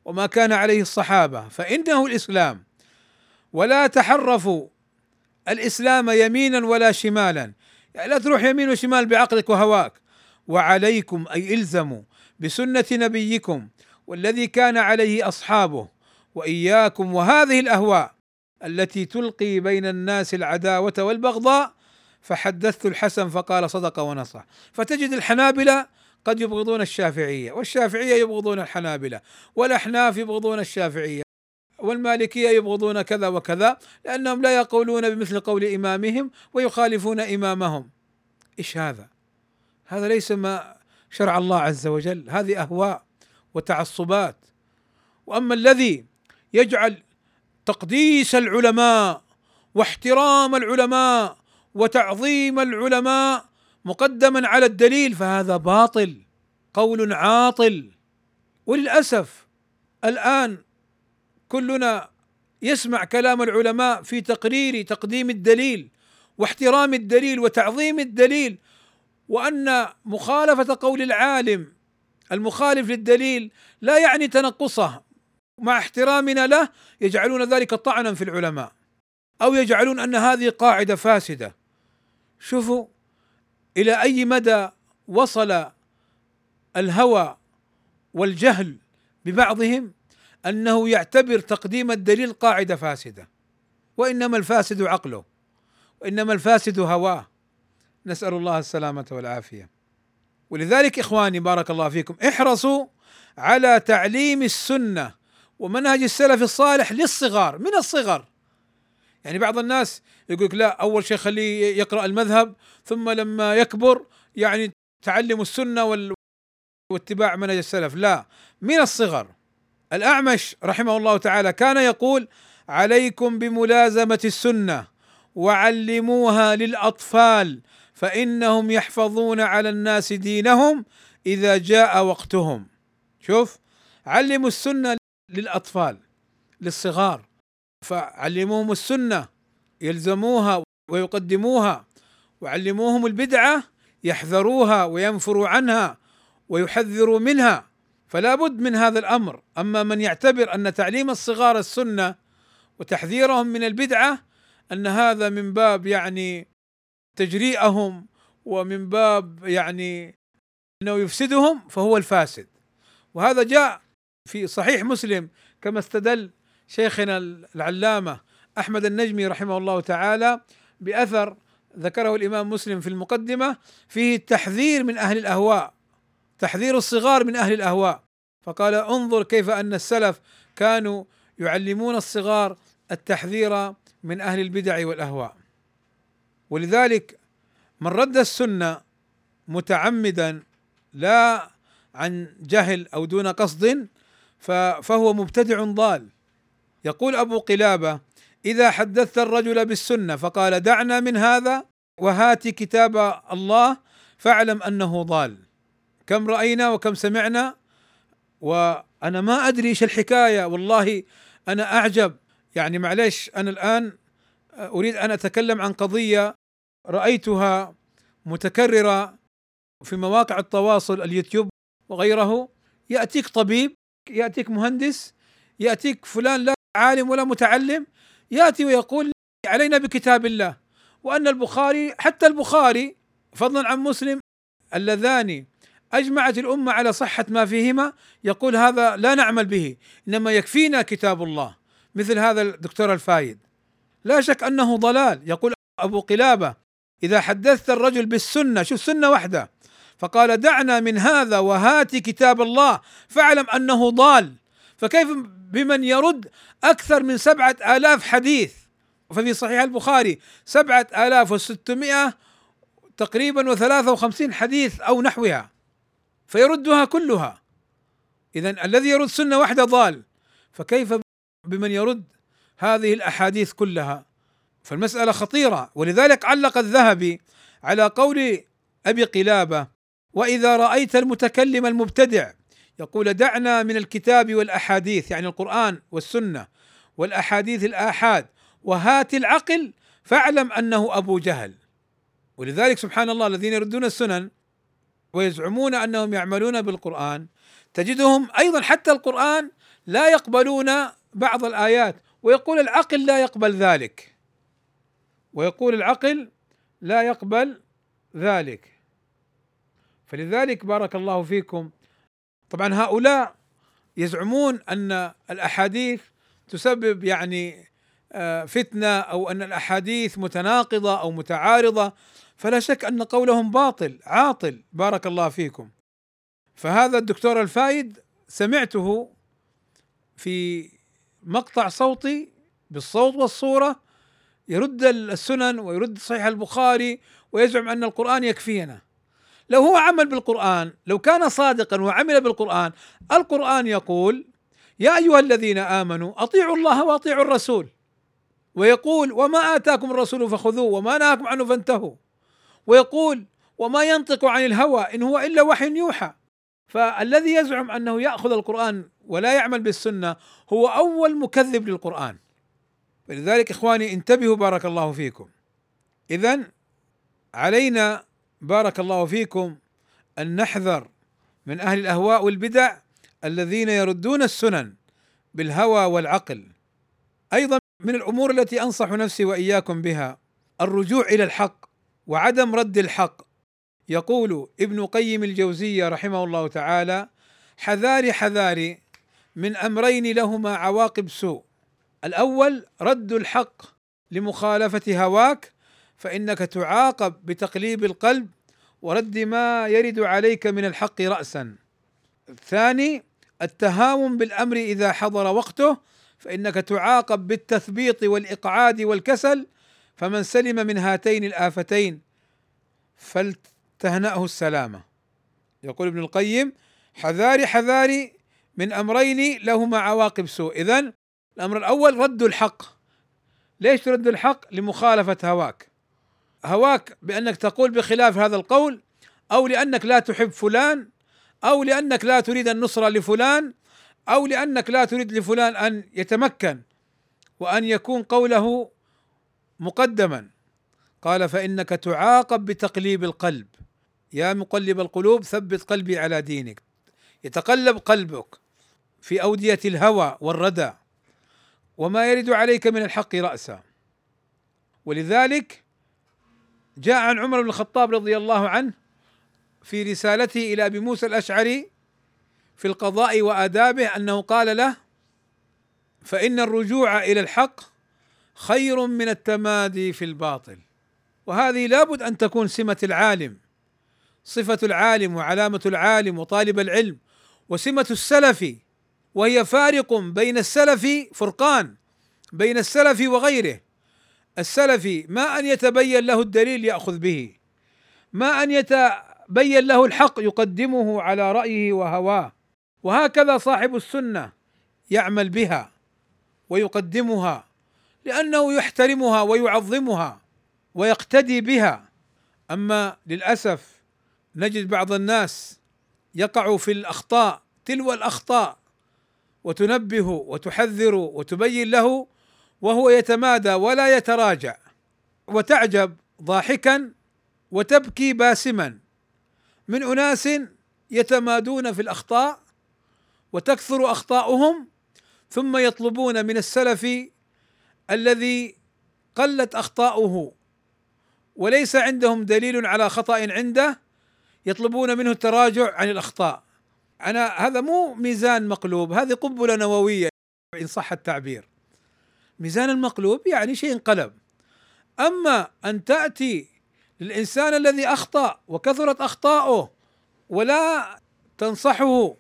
وما كان عليه الصحابة فإنه الإسلام. ولا تحرفوا الإسلام يمينا ولا شمالا. يعني لا تروح يمين وشمال بعقلك وهواك. وعليكم أي إلزموا بسنة نبيكم والذي كان عليه أصحابه وإياكم. وهذه الأهواء التي تلقي بين الناس العداوة والبغضاء فحدثت الحسن فقال صدق ونصح. فتجد الحنابلة قد يبغضون الشافعية والشافعية يبغضون الحنابلة والأحناف يبغضون الشافعية والمالكية يبغضون كذا وكذا لأنهم لا يقولون بمثل قول إمامهم ويخالفون إمامهم إيش هذا؟ هذا ليس ما شرع الله عز وجل هذه أهواء وتعصبات وأما الذي يجعل تقديس العلماء واحترام العلماء وتعظيم العلماء مقدما على الدليل فهذا باطل قول عاطل. وللأسف الآن كلنا يسمع كلام العلماء في تقرير تقديم الدليل واحترام الدليل وتعظيم الدليل وأن مخالفة قول العالم المخالف للدليل لا يعني تنقصه. مع احترامنا له يجعلون ذلك طعنا في العلماء أو يجعلون أن هذه قاعدة فاسدة. شوفوا إلى أي مدى وصل الهوى والجهل ببعضهم أنه يعتبر تقديم الدليل قاعدة فاسدة؟ وإنما الفاسد عقله وإنما الفاسد هواه. نسأل الله السلامة والعافية. ولذلك إخواني بارك الله فيكم احرصوا على تعليم السنة ومنهج السلف الصالح للصغار من الصغر. يعني بعض الناس يقول لك لا أول شيء خليه يقرأ المذهب ثم لما يكبر يعني تعلم السنة واتباع منهج السلف. لا من الصغر. الأعمش رحمه الله تعالى كان يقول عليكم بملازمة السنة وعلموها للأطفال فإنهم يحفظون على الناس دينهم إذا جاء وقتهم. شوف علموا السنة للأطفال للصغار. فعلموهم السنة يلزموها ويقدموها وعلموهم البدعة يحذروها وينفروا عنها ويحذروا منها. فلا بد من هذا الأمر. أما من يعتبر أن تعليم الصغار السنة وتحذيرهم من البدعة أن هذا من باب يعني تجريئهم ومن باب يعني أنه يفسدهم فهو الفاسد. وهذا جاء في صحيح مسلم كما استدل شيخنا العلامة أحمد النجمي رحمه الله تعالى بأثر ذكره الإمام مسلم في المقدمة فيه التحذير من أهل الأهواء تحذير الصغار من أهل الأهواء. فقال انظر كيف أن السلف كانوا يعلمون الصغار التحذير من أهل البدع والأهواء. ولذلك من رد السنة متعمدا لا عن جهل أو دون قصد فهو مبتدع ضال. يقول أبو قلابة إذا حدثت الرجل بالسنة فقال دعنا من هذا وهات كتاب الله فاعلم أنه ضال. كم رأينا وكم سمعنا وأنا ما أدري إيش الحكاية والله أنا أعجب. يعني معلش أنا الآن أريد أن أتكلم عن قضية رأيتها متكررة في مواقع التواصل اليوتيوب وغيره. يأتيك طبيب يأتيك مهندس يأتيك فلان لا عالم ولا متعلم ياتي ويقول علينا بكتاب الله. وأن البخاري حتى البخاري فضلا عن مسلم اللذان أجمعت الأمة على صحة ما فيهما يقول هذا لا نعمل به إنما يكفينا كتاب الله. مثل هذا الدكتور الفايد. لا شك أنه ضلال. يقول أبو قلابة إذا حدثت الرجل بالسنة شوف سنة واحدة فقال دعنا من هذا وهات كتاب الله فاعلم أنه ضال. فكيف بمن يرد أكثر من سبعة آلاف حديث؟ ففي صحيح البخاري سبعة آلاف وستمائة تقريبا وثلاثة وخمسين حديث أو نحوها فيردها كلها. إذا الذي يرد سنة واحدة ضال فكيف بمن يرد هذه الأحاديث كلها؟ فالمسألة خطيرة ولذلك علق الذهبي على قول أبي قلابة وإذا رأيت المتكلم المبتدع يقول دعنا من الكتاب والأحاديث يعني القرآن والسنة والأحاديث الآحاد وهات العقل فاعلم أنه أبو جهل. ولذلك سبحان الله الذين يردون السنن ويزعمون أنهم يعملون بالقرآن تجدهم أيضا حتى القرآن لا يقبلون بعض الآيات ويقول العقل لا يقبل ذلك. ويقول العقل لا يقبل ذلك. فلذلك بارك الله فيكم طبعا هؤلاء يزعمون أن الأحاديث تسبب يعني آه، فتنة أو أن الأحاديث متناقضة أو متعارضة فلا شك أن قولهم باطل عاطل بارك الله فيكم. فهذا الدكتور الفايد سمعته في مقطع صوتي بالصوت والصورة يرد السنن ويرد صحيح البخاري ويزعم أن القرآن يكفينا. لو هو عمل بالقرآن لو كان صادقا وعمل بالقرآن القرآن يقول يا أيها الذين آمنوا أطيعوا الله وأطيعوا الرسول. ويقول وما آتاكم الرسول فخذوه وما نهاكم عنه فانتهوا. ويقول وما ينطق عن الهوى إن هو إلا وحي يوحى. فالذي يزعم أنه يأخذ القرآن ولا يعمل بالسنة هو أول مكذب للقرآن. فلذلك إخواني انتبهوا بارك الله فيكم. إذا علينا بارك الله فيكم أن نحذر من أهل الأهواء والبدع الذين يردون السنن بالهوى والعقل. أيضا من الأمور التي أنصح نفسي وإياكم بها الرجوع إلى الحق وعدم رد الحق. يقول ابن قيم الجوزية رحمه الله تعالى حذاري حذاري من أمرين لهما عواقب سوء. الأول رد الحق لمخالفة هواك فإنك تعاقب بتقليب القلب ورد ما يرد عليك من الحق راسا. الثاني التهاون بالأمر إذا حضر وقته فإنك تعاقب بالتثبيط والإقعاد والكسل فمن سلم من هاتين الآفتين فلتهنأه السلامة. يقول ابن القيم حذاري حذاري من أمرين لهما عواقب سوء. اذا الأمر الأول رد الحق. ليش ترد الحق؟ لمخالفة هواك. هواك بأنك تقول بخلاف هذا القول أو لأنك لا تحب فلان أو لأنك لا تريد النصره لفلان أو لأنك لا تريد لفلان أن يتمكن وأن يكون قوله مقدما. قال فإنك تعاقب بتقليب القلب. يا مقلب القلوب ثبت قلبي على دينك. يتقلب قلبك في أودية الهوى والردى وما يرد عليك من الحق رأسا. ولذلك جاء عن عمر بن الخطاب رضي الله عنه في رسالته إلى أبي موسى الأشعري في القضاء وآدابه أنه قال له فإن الرجوع إلى الحق خير من التمادي في الباطل وهذه لابد أن تكون سمة العالم صفة العالم وعلامة العالم وطالب العلم وسمة السلف وهي فارق بين السلف فرقان بين السلف وغيره السلفي ما أن يتبين له الدليل يأخذ به. ما أن يتبين له الحق يقدمه على رأيه وهواه. وهكذا صاحب السنة يعمل بها ويقدمها لأنه يحترمها ويعظمها ويقتدي بها. أما للأسف نجد بعض الناس يقع في الأخطاء تلو الأخطاء وتنبه وتحذر وتبين له وهو يتمادى ولا يتراجع وتعجب ضاحكا وتبكي باسما. من أناس يتمادون في الأخطاء وتكثر أخطاؤهم ثم يطلبون من السلف الذي قلت أخطاؤه وليس عندهم دليل على خطأ عنده يطلبون منه التراجع عن الأخطاء. أنا هذا مو ميزان مقلوب هذه قنبله نووية إن صح التعبير. ميزان المقلوب يعني شيء انقلب. أما أن تأتي للإنسان الذي أخطأ وكثرت أخطاؤه ولا تنصحه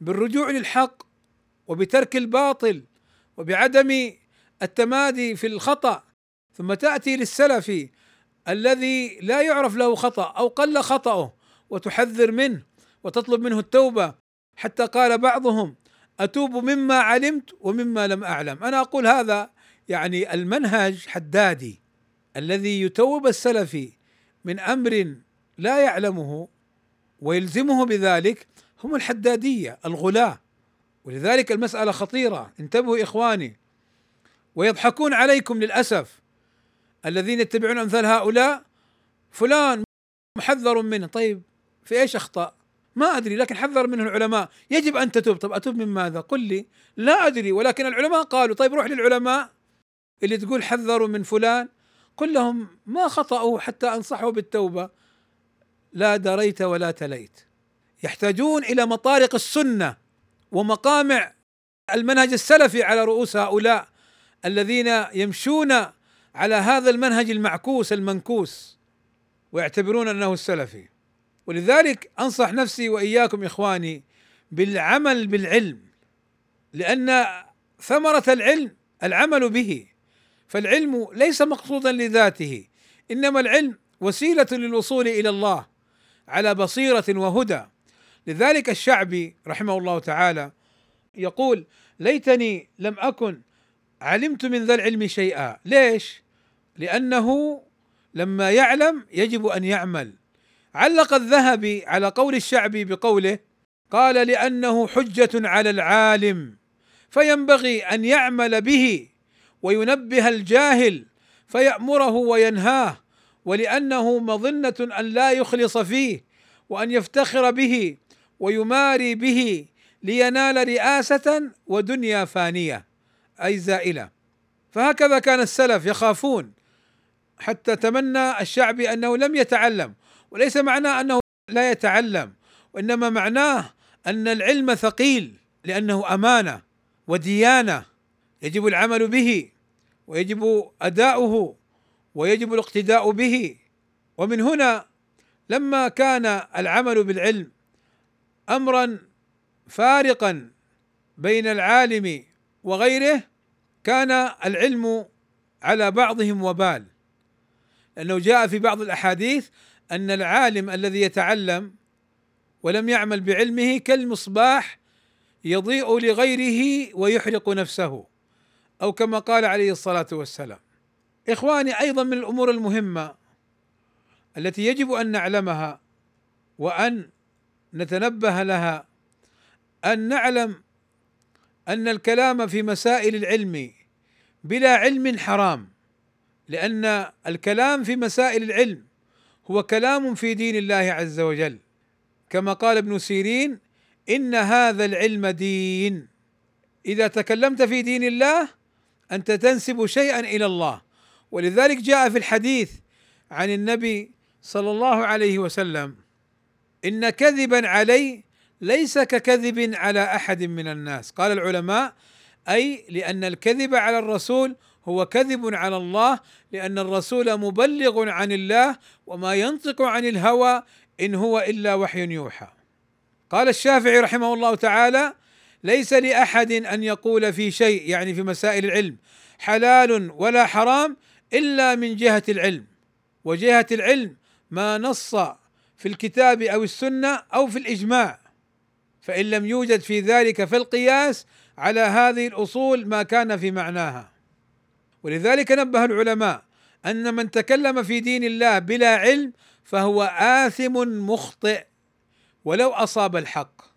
بالرجوع للحق وبترك الباطل وبعدم التمادي في الخطأ ثم تأتي للسلف الذي لا يعرف له خطأ أو قل خطأه وتحذر منه وتطلب منه التوبة. حتى قال بعضهم أتوب مما علمت ومما لم أعلم. أنا أقول هذا يعني المنهج حدادي الذي يتوب السلفي من أمر لا يعلمه ويلزمه بذلك هم الحدادية الغلاة. ولذلك المسألة خطيرة. انتبهوا إخواني. ويضحكون عليكم للأسف الذين يتبعون أمثال هؤلاء. فلان محذر منه. طيب في إيش أخطأ؟ ما أدري لكن حذر منه العلماء. يجب أن تتوب. طب أتوب من ماذا؟ قل لي لا أدري. ولكن العلماء قالوا طيب روح للعلماء. اللي تقول حذروا من فلان قل لهم ما خطأوا حتى أنصحوا بالتوبة. لا دريت ولا تليت. يحتاجون إلى مطارق السنة ومقامع المنهج السلفي على رؤوس هؤلاء الذين يمشون على هذا المنهج المعكوس المنكوس ويعتبرون أنه السلفي. ولذلك أنصح نفسي وإياكم إخواني بالعمل بالعلم لأن ثمرة العلم العمل به. فالعلم ليس مقصودا لذاته إنما العلم وسيلة للوصول إلى الله على بصيرة وهدى. لذلك الشعبي رحمه الله تعالى يقول ليتني لم أكن علمت من ذا العلم شيئا. ليش؟ لأنه لما يعلم يجب أن يعمل. علق الذهبي على قول الشعبي بقوله قال لأنه حجة على العالم فينبغي أن يعمل به وينبه الجاهل فيأمره وينهاه ولأنه مظنة أن لا يخلص فيه وأن يفتخر به ويماري به لينال رئاسة ودنيا فانية. أي زائلة. فهكذا كان السلف يخافون حتى تمنى الشعبي أنه لم يتعلم وليس معناه أنه لا يتعلم وإنما معناه أن العلم ثقيل لأنه أمانة وديانة. يجب العمل به ويجب أداؤه ويجب الاقتداء به. ومن هنا لما كان العمل بالعلم امرا فارقا بين العالم وغيره كان العلم على بعضهم وبال. لأنه جاء في بعض الأحاديث أن العالم الذي يتعلم ولم يعمل بعلمه كالمصباح يضيء لغيره ويحرق نفسه. أو كما قال عليه الصلاة والسلام. إخواني أيضا من الأمور المهمة التي يجب أن نعلمها وأن نتنبه لها أن نعلم أن الكلام في مسائل العلم بلا علم حرام لأن الكلام في مسائل العلم هو كلام في دين الله عز وجل. كما قال ابن سيرين إن هذا العلم دين. إذا تكلمت في دين الله أنت تنسب شيئا إلى الله. ولذلك جاء في الحديث عن النبي صلى الله عليه وسلم إن كذبا علي ليس ككذب على أحد من الناس. قال العلماء أي لأن الكذب على الرسول هو كذب على الله لأن الرسول مبلغ عن الله وما ينطق عن الهوى إن هو إلا وحي يوحى. قال الشافعي رحمه الله تعالى ليس لأحد أن يقول في شيء يعني في مسائل العلم حلال ولا حرام إلا من جهة العلم. وجهة العلم ما نص في الكتاب أو السنة أو في الإجماع. فإن لم يوجد في ذلك فالقياس على هذه الأصول ما كان في معناها. ولذلك نبه العلماء أن من تكلم في دين الله بلا علم فهو آثم مخطئ ولو أصاب الحق.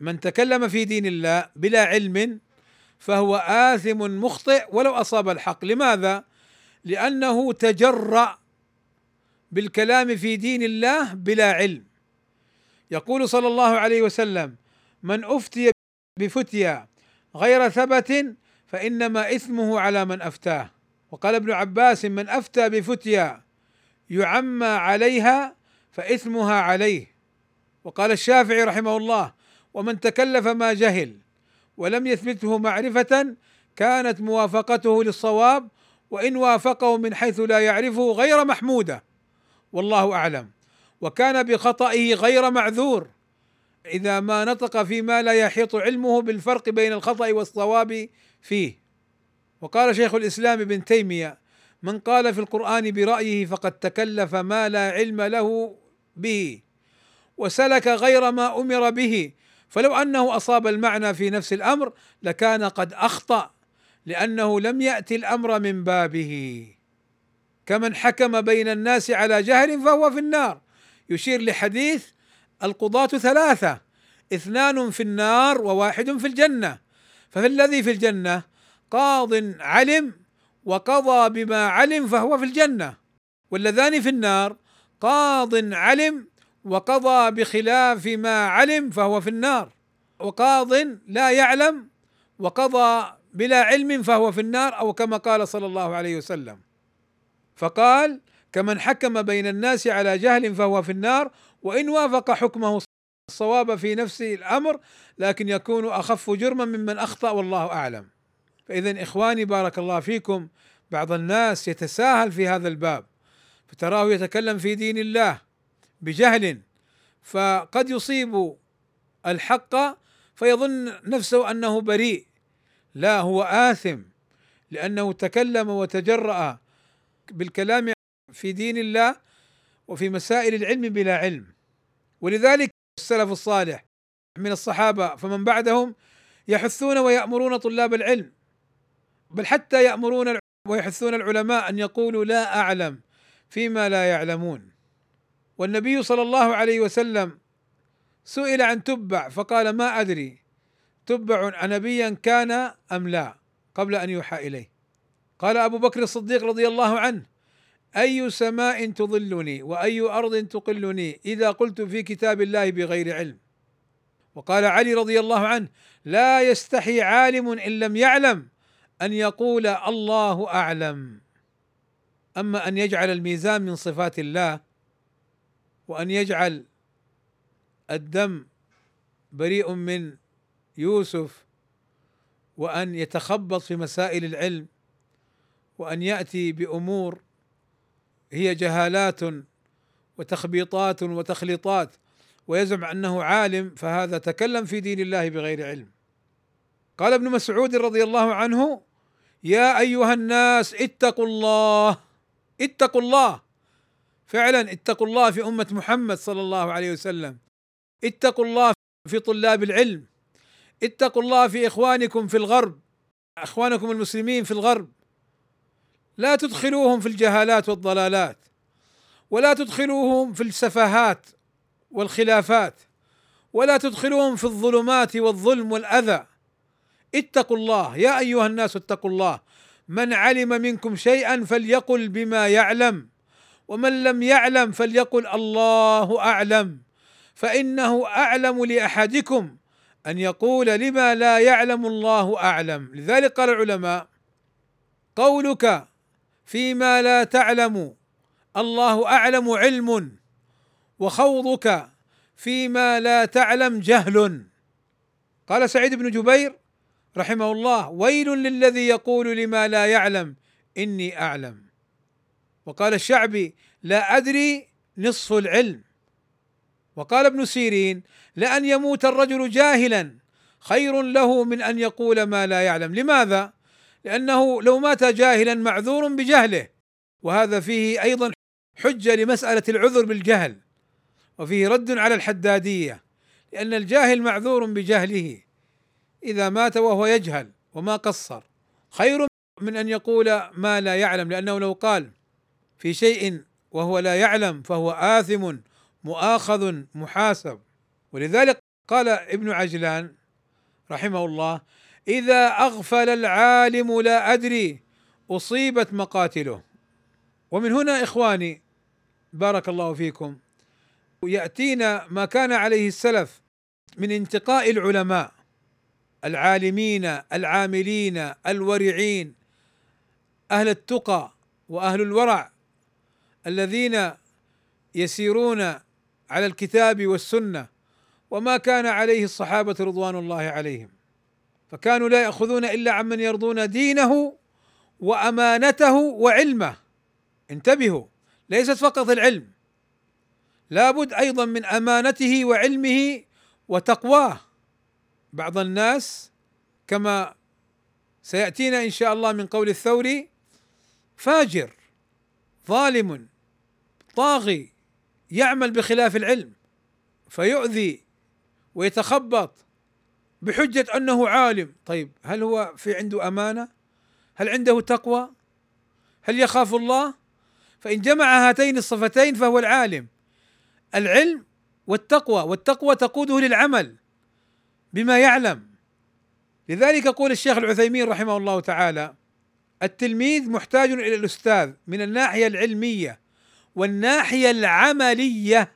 من تكلم في دين الله بلا علم فهو آثم مخطئ ولو أصاب الحق. لماذا؟ لأنه تجرأ بالكلام في دين الله بلا علم. يقول صلى الله عليه وسلم من أفتي بفتيا غير ثبت فإنما إثمه على من أفتاه. وقال ابن عباس من أفتى بفتيا يعمى عليها فإثمها عليه. وقال الشافعي رحمه الله ومن تكلف ما جهل ولم يثبته معرفة كانت موافقته للصواب وإن وافقه من حيث لا يعرفه غير محمودة والله أعلم وكان بخطئه غير معذور إذا ما نطق فيما لا يحيط علمه بالفرق بين الخطأ والصواب فيه وقال شيخ الإسلام ابن تيمية من قال في القرآن برأيه فقد تكلف ما لا علم له به وسلك غير ما أمر به فلو أنه أصاب المعنى في نفس الأمر لكان قد أخطأ لأنه لم يأتي الأمر من بابه. كمن حكم بين الناس على جهل فهو في النار. يشير لحديث القضاة ثلاثة اثنان في النار وواحد في الجنة. ففي الذي في الجنة قاض علم وقضى بما علم فهو في الجنة واللذان في النار قاض علم وقضى بخلاف ما علم فهو في النار وقاض لا يعلم وقضى بلا علم فهو في النار أو كما قال صلى الله عليه وسلم فقال كمن حكم بين الناس على جهل فهو في النار وإن وافق حكمه الصواب في نفس الأمر لكن يكون أخف جرما ممن أخطأ والله أعلم. فاذا إخواني بارك الله فيكم بعض الناس يتساهل في هذا الباب فتراه يتكلم في دين الله بجهل فقد يصيب الحق فيظن نفسه أنه بريء. لا هو آثم لأنه تكلم وتجرأ بالكلام في دين الله وفي مسائل العلم بلا علم. ولذلك السلف الصالح من الصحابة فمن بعدهم يحثون ويأمرون طلاب العلم. بل حتى يأمرون ويحثون العلماء أن يقولوا لا أعلم فيما لا يعلمون. والنبي صلى الله عليه وسلم سئل عن تبع فقال ما أدري تبع نبيا كان أم لا قبل أن يوحى إليه. قال أبو بكر الصديق رضي الله عنه أي سماء تظلني وأي أرض تقلني إذا قلت في كتاب الله بغير علم؟ وقال علي رضي الله عنه لا يستحي عالم إن لم يعلم أن يقول الله أعلم. أما أن يجعل الميزان من صفات الله وأن يجعل الدم بريء من يوسف وأن يتخبط في مسائل العلم وأن يأتي بأمور هي جهالات وتخبيطات وتخليطات ويزعم أنه عالم فهذا تكلم في دين الله بغير علم. قال ابن مسعود رضي الله عنه يا أيها الناس اتقوا الله اتقوا الله فعلا اتقوا الله في أمة محمد صلى الله عليه وسلم. اتقوا الله في طلاب العلم. اتقوا الله في إخوانكم في الغرب. إخوانكم المسلمين في الغرب. لا تدخلوهم في الجهالات والضلالات ولا تدخلوهم في السفاهات والخلافات ولا تدخلوهم في الظلمات والظلم والأذى. اتقوا الله. يا أيها الناس اتقوا الله. من علم منكم شيئا فليقل بما يعلم. ومن لم يعلم فليقل الله أعلم. فإنه أعلم لأحدكم أن يقول لما لا يعلم الله أعلم. لذلك قال العلماء قولك فيما لا تعلم الله أعلم علم وخوضك فيما لا تعلم جهل. قال سعيد بن جبير رحمه الله ويل للذي يقول لما لا يعلم إني أعلم. وقال الشعبي لا أدري نصف العلم. وقال ابن سيرين لأن يموت الرجل جاهلا خير له من أن يقول ما لا يعلم. لماذا؟ لأنه لو مات جاهلا معذور بجهله. وهذا فيه أيضا حجة لمسألة العذر بالجهل. وفيه رد على الحدادية لأن الجاهل معذور بجهله. إذا مات وهو يجهل وما قصر خير من أن يقول ما لا يعلم لأنه لو قال في شيء وهو لا يعلم فهو آثم مؤاخذ محاسب. ولذلك قال ابن عجلان رحمه الله إذا أغفل العالم لا أدري أصيبت مقاتله. ومن هنا إخواني بارك الله فيكم يأتينا ما كان عليه السلف من انتقاء العلماء العالمين العاملين الورعين أهل التقى وأهل الورع. الذين يسيرون على الكتاب والسنة وما كان عليه الصحابة رضوان الله عليهم. فكانوا لا يأخذون إلا عمن يرضون دينه وأمانته وعلمه. انتبهوا ليست فقط العلم لابد أيضا من أمانته وعلمه وتقواه. بعض الناس كما سيأتينا إن شاء الله من قول الثوري فاجر ظالم طاغي يعمل بخلاف العلم فيؤذي ويتخبط بحجة أنه عالم. طيب هل هو في عنده أمانة؟ هل عنده تقوى؟ هل يخاف الله؟ فإن جمع هاتين الصفتين فهو العالم. العلم والتقوى والتقوى تقوده للعمل بما يعلم. لذلك يقول الشيخ العثيمين رحمه الله تعالى التلميذ محتاج إلى الأستاذ من الناحية العلمية والناحية العملية.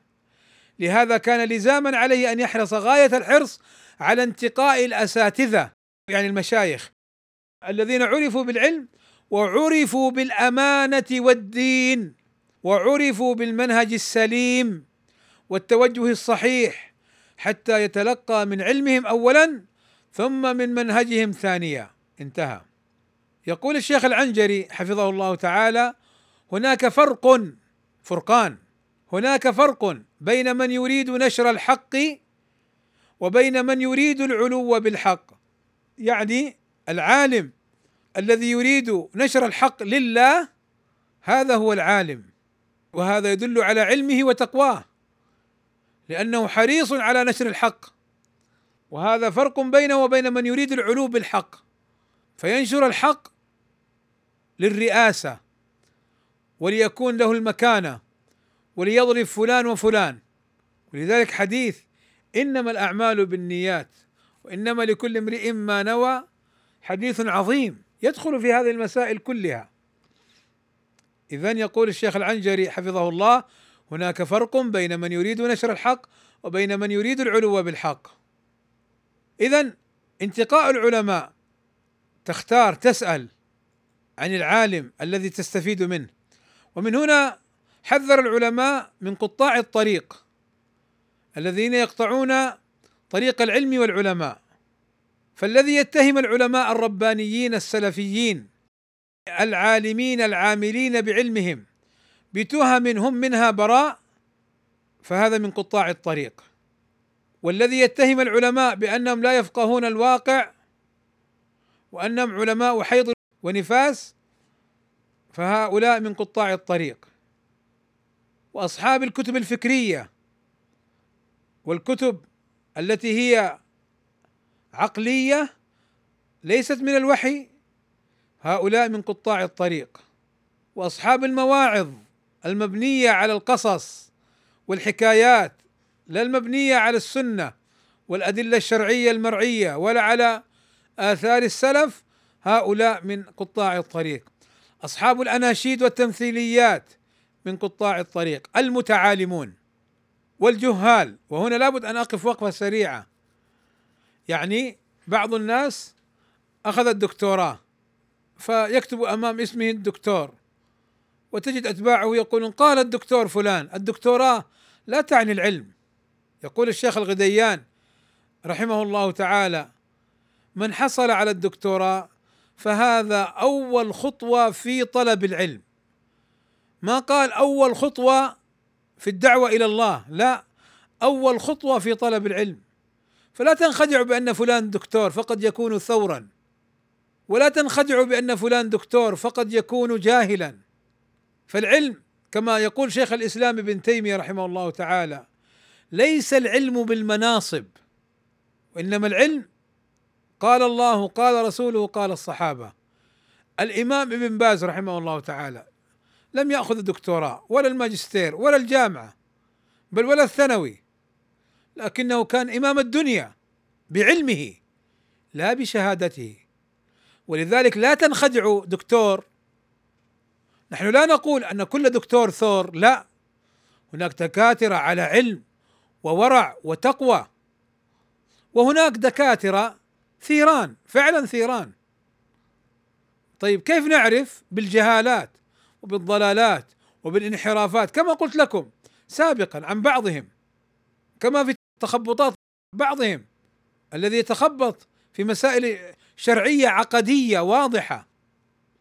لهذا كان لزاما عليه أن يحرص غاية الحرص على انتقاء الأساتذة يعني المشايخ الذين عرفوا بالعلم وعرفوا بالأمانة والدين وعرفوا بالمنهج السليم والتوجه الصحيح حتى يتلقى من علمهم اولا ثم من منهجهم ثانيا. انتهى. يقول الشيخ العنجري حفظه الله تعالى هناك فرق فرقان. هناك فرق بين من يريد نشر الحق وبين من يريد العلو بالحق. يعني العالم الذي يريد نشر الحق لله هذا هو العالم وهذا يدل على علمه وتقواه لأنه حريص على نشر الحق. وهذا فرق بينه وبين من يريد العلو بالحق. فينشر الحق للرئاسة. وليكون له المكانة وليضرب فلان وفلان. ولذلك حديث إنما الأعمال بالنيات وإنما لكل امرئ ما نوى. حديث عظيم يدخل في هذه المسائل كلها. اذا يقول الشيخ العنجري حفظه الله هناك فرق بين من يريد نشر الحق وبين من يريد العلو بالحق. اذا انتقاء العلماء تختار تسأل عن العالم الذي تستفيد منه. ومن هنا حذر العلماء من قطاع الطريق الذين يقطعون طريق العلم والعلماء. فالذي يتهم العلماء الربانيين السلفيين العالمين العاملين بعلمهم بتهم هم منها براء فهذا من قطاع الطريق. والذي يتهم العلماء بأنهم لا يفقهون الواقع وأنهم علماء حيض ونفاس فهؤلاء من قطاع الطريق وأصحاب الكتب الفكرية والكتب التي هي عقلية ليست من الوحي هؤلاء من قطاع الطريق وأصحاب المواعظ المبنية على القصص والحكايات لا المبنية على السنة والأدلة الشرعية المرعية ولا على آثار السلف هؤلاء من قطاع الطريق. أصحاب الأناشيد والتمثيليات من قطاع الطريق. المتعالمون والجهال. وهنا لابد أن أقف وقفة سريعة. يعني بعض الناس أخذ الدكتوراه فيكتب أمام اسمه الدكتور وتجد أتباعه يقولون قال الدكتور فلان الدكتوراه لا تعني العلم. يقول الشيخ الغديان رحمه الله تعالى من حصل على الدكتوراه فهذا أول خطوة في طلب العلم. ما قال أول خطوة في الدعوة إلى الله لا أول خطوة في طلب العلم. فلا تنخدعوا بأن فلان دكتور فقد يكون ثورا ولا تنخدعوا بأن فلان دكتور فقد يكون جاهلا. فالعلم كما يقول شيخ الإسلام ابن تيمية رحمه الله تعالى ليس العلم بالمناصب وإنما العلم قال الله قال رسوله قال الصحابة. الإمام ابن باز رحمه الله تعالى لم يأخذ الدكتوراه ولا الماجستير ولا الجامعة بل ولا الثانوي. لكنه كان إمام الدنيا بعلمه لا بشهادته. ولذلك لا تنخدعوا دكتور. نحن لا نقول أن كل دكتور ثور لا. هناك دكاترة على علم وورع وتقوى وهناك دكاترة ثيران فعلا ثيران. طيب كيف نعرف بالجهالات وبالضلالات وبالانحرافات؟ كما قلت لكم سابقا عن بعضهم كما في تخبطات بعضهم الذي يتخبط في مسائل شرعية عقدية واضحة.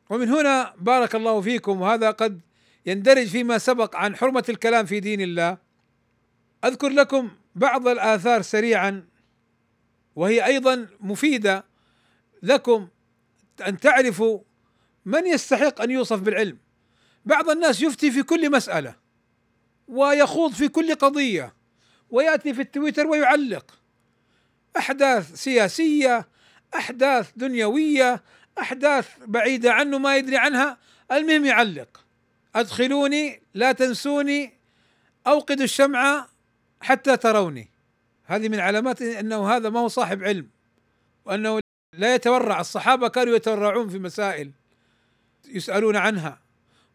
ومن هنا بارك الله فيكم وهذا قد يندرج فيما سبق عن حرمة الكلام في دين الله. أذكر لكم بعض الآثار سريعا وهي أيضا مفيدة لكم أن تعرفوا من يستحق أن يوصف بالعلم. بعض الناس يفتي في كل مسألة ويخوض في كل قضية ويأتي في التويتر ويعلق. أحداث سياسية أحداث دنيوية أحداث بعيدة عنه ما يدري عنها المهم يعلق. أدخلوني لا تنسوني أوقدوا الشمعة حتى تروني. هذه من علامات أنه هذا ما هو صاحب علم وأنه لا يتورع. الصحابة كانوا يتورعون في مسائل يسألون عنها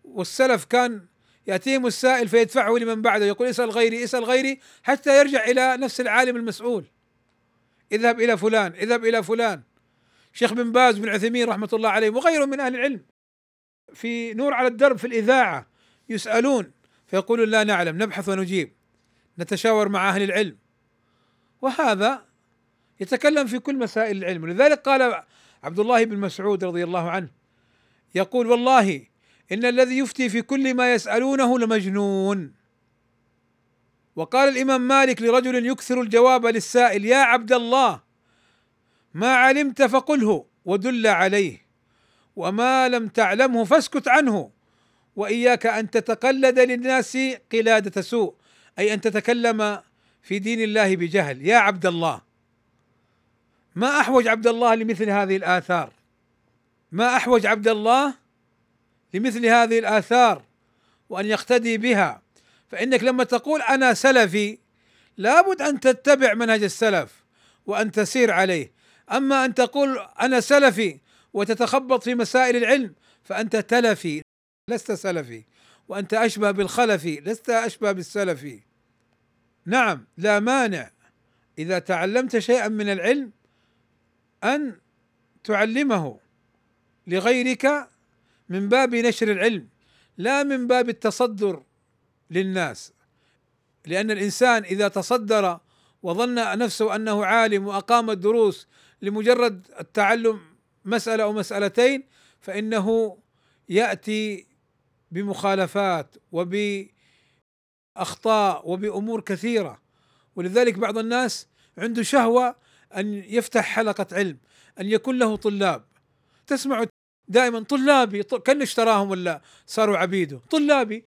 والسلف كان يأتيهم السائل فيدفعه لمن بعده يقول اسأل غيري اسأل غيري حتى يرجع إلى نفس العالم المسؤول. اذهب إلى فلان اذهب إلى فلان. شيخ بن باز بن عثيمين رحمة الله عليه وغيرهم من أهل العلم في نور على الدرب في الإذاعة يسألون فيقولون لا نعلم نبحث ونجيب نتشاور مع أهل العلم. وهذا يتكلم في كل مسائل العلم. ولذلك قال عبد الله بن مسعود رضي الله عنه يقول والله إن الذي يفتي في كل ما يسألونه لمجنون. وقال الإمام مالك لرجل يكثر الجواب للسائل يا عبد الله ما علمت فقله ودل عليه وما لم تعلمه فاسكت عنه وإياك أن تتقلد للناس قلادة سوء. أي أن تتكلم في دين الله بجهل. يا عبد الله ما أحوج عبد الله لمثل هذه الآثار؟ ما أحوج عبد الله لمثل هذه الآثار وأن يقتدي بها؟ فإنك لما تقول أنا سلفي لابد أن تتبع منهج السلف وأن تسير عليه. أما أن تقول أنا سلفي وتتخبط في مسائل العلم فأنت تلفي لست سلفي. وأنت أشبه بالخلفي لست أشبه بالسلفي. نعم لا مانع. إذا تعلمت شيئا من العلم أن تعلمه لغيرك من باب نشر العلم لا من باب التصدر للناس. لأن الإنسان إذا تصدر وظن نفسه أنه عالم وأقام الدروس لمجرد التعلم مسألة أو مسألتين فإنه يأتي بمخالفات وباخطاء وبأمور كثيرة. ولذلك بعض الناس عنده شهوة أن يفتح حلقة علم أن يكون له طلاب. تسمع دائما طلابي كان اشتراهم ولا صاروا عبيده. طلابي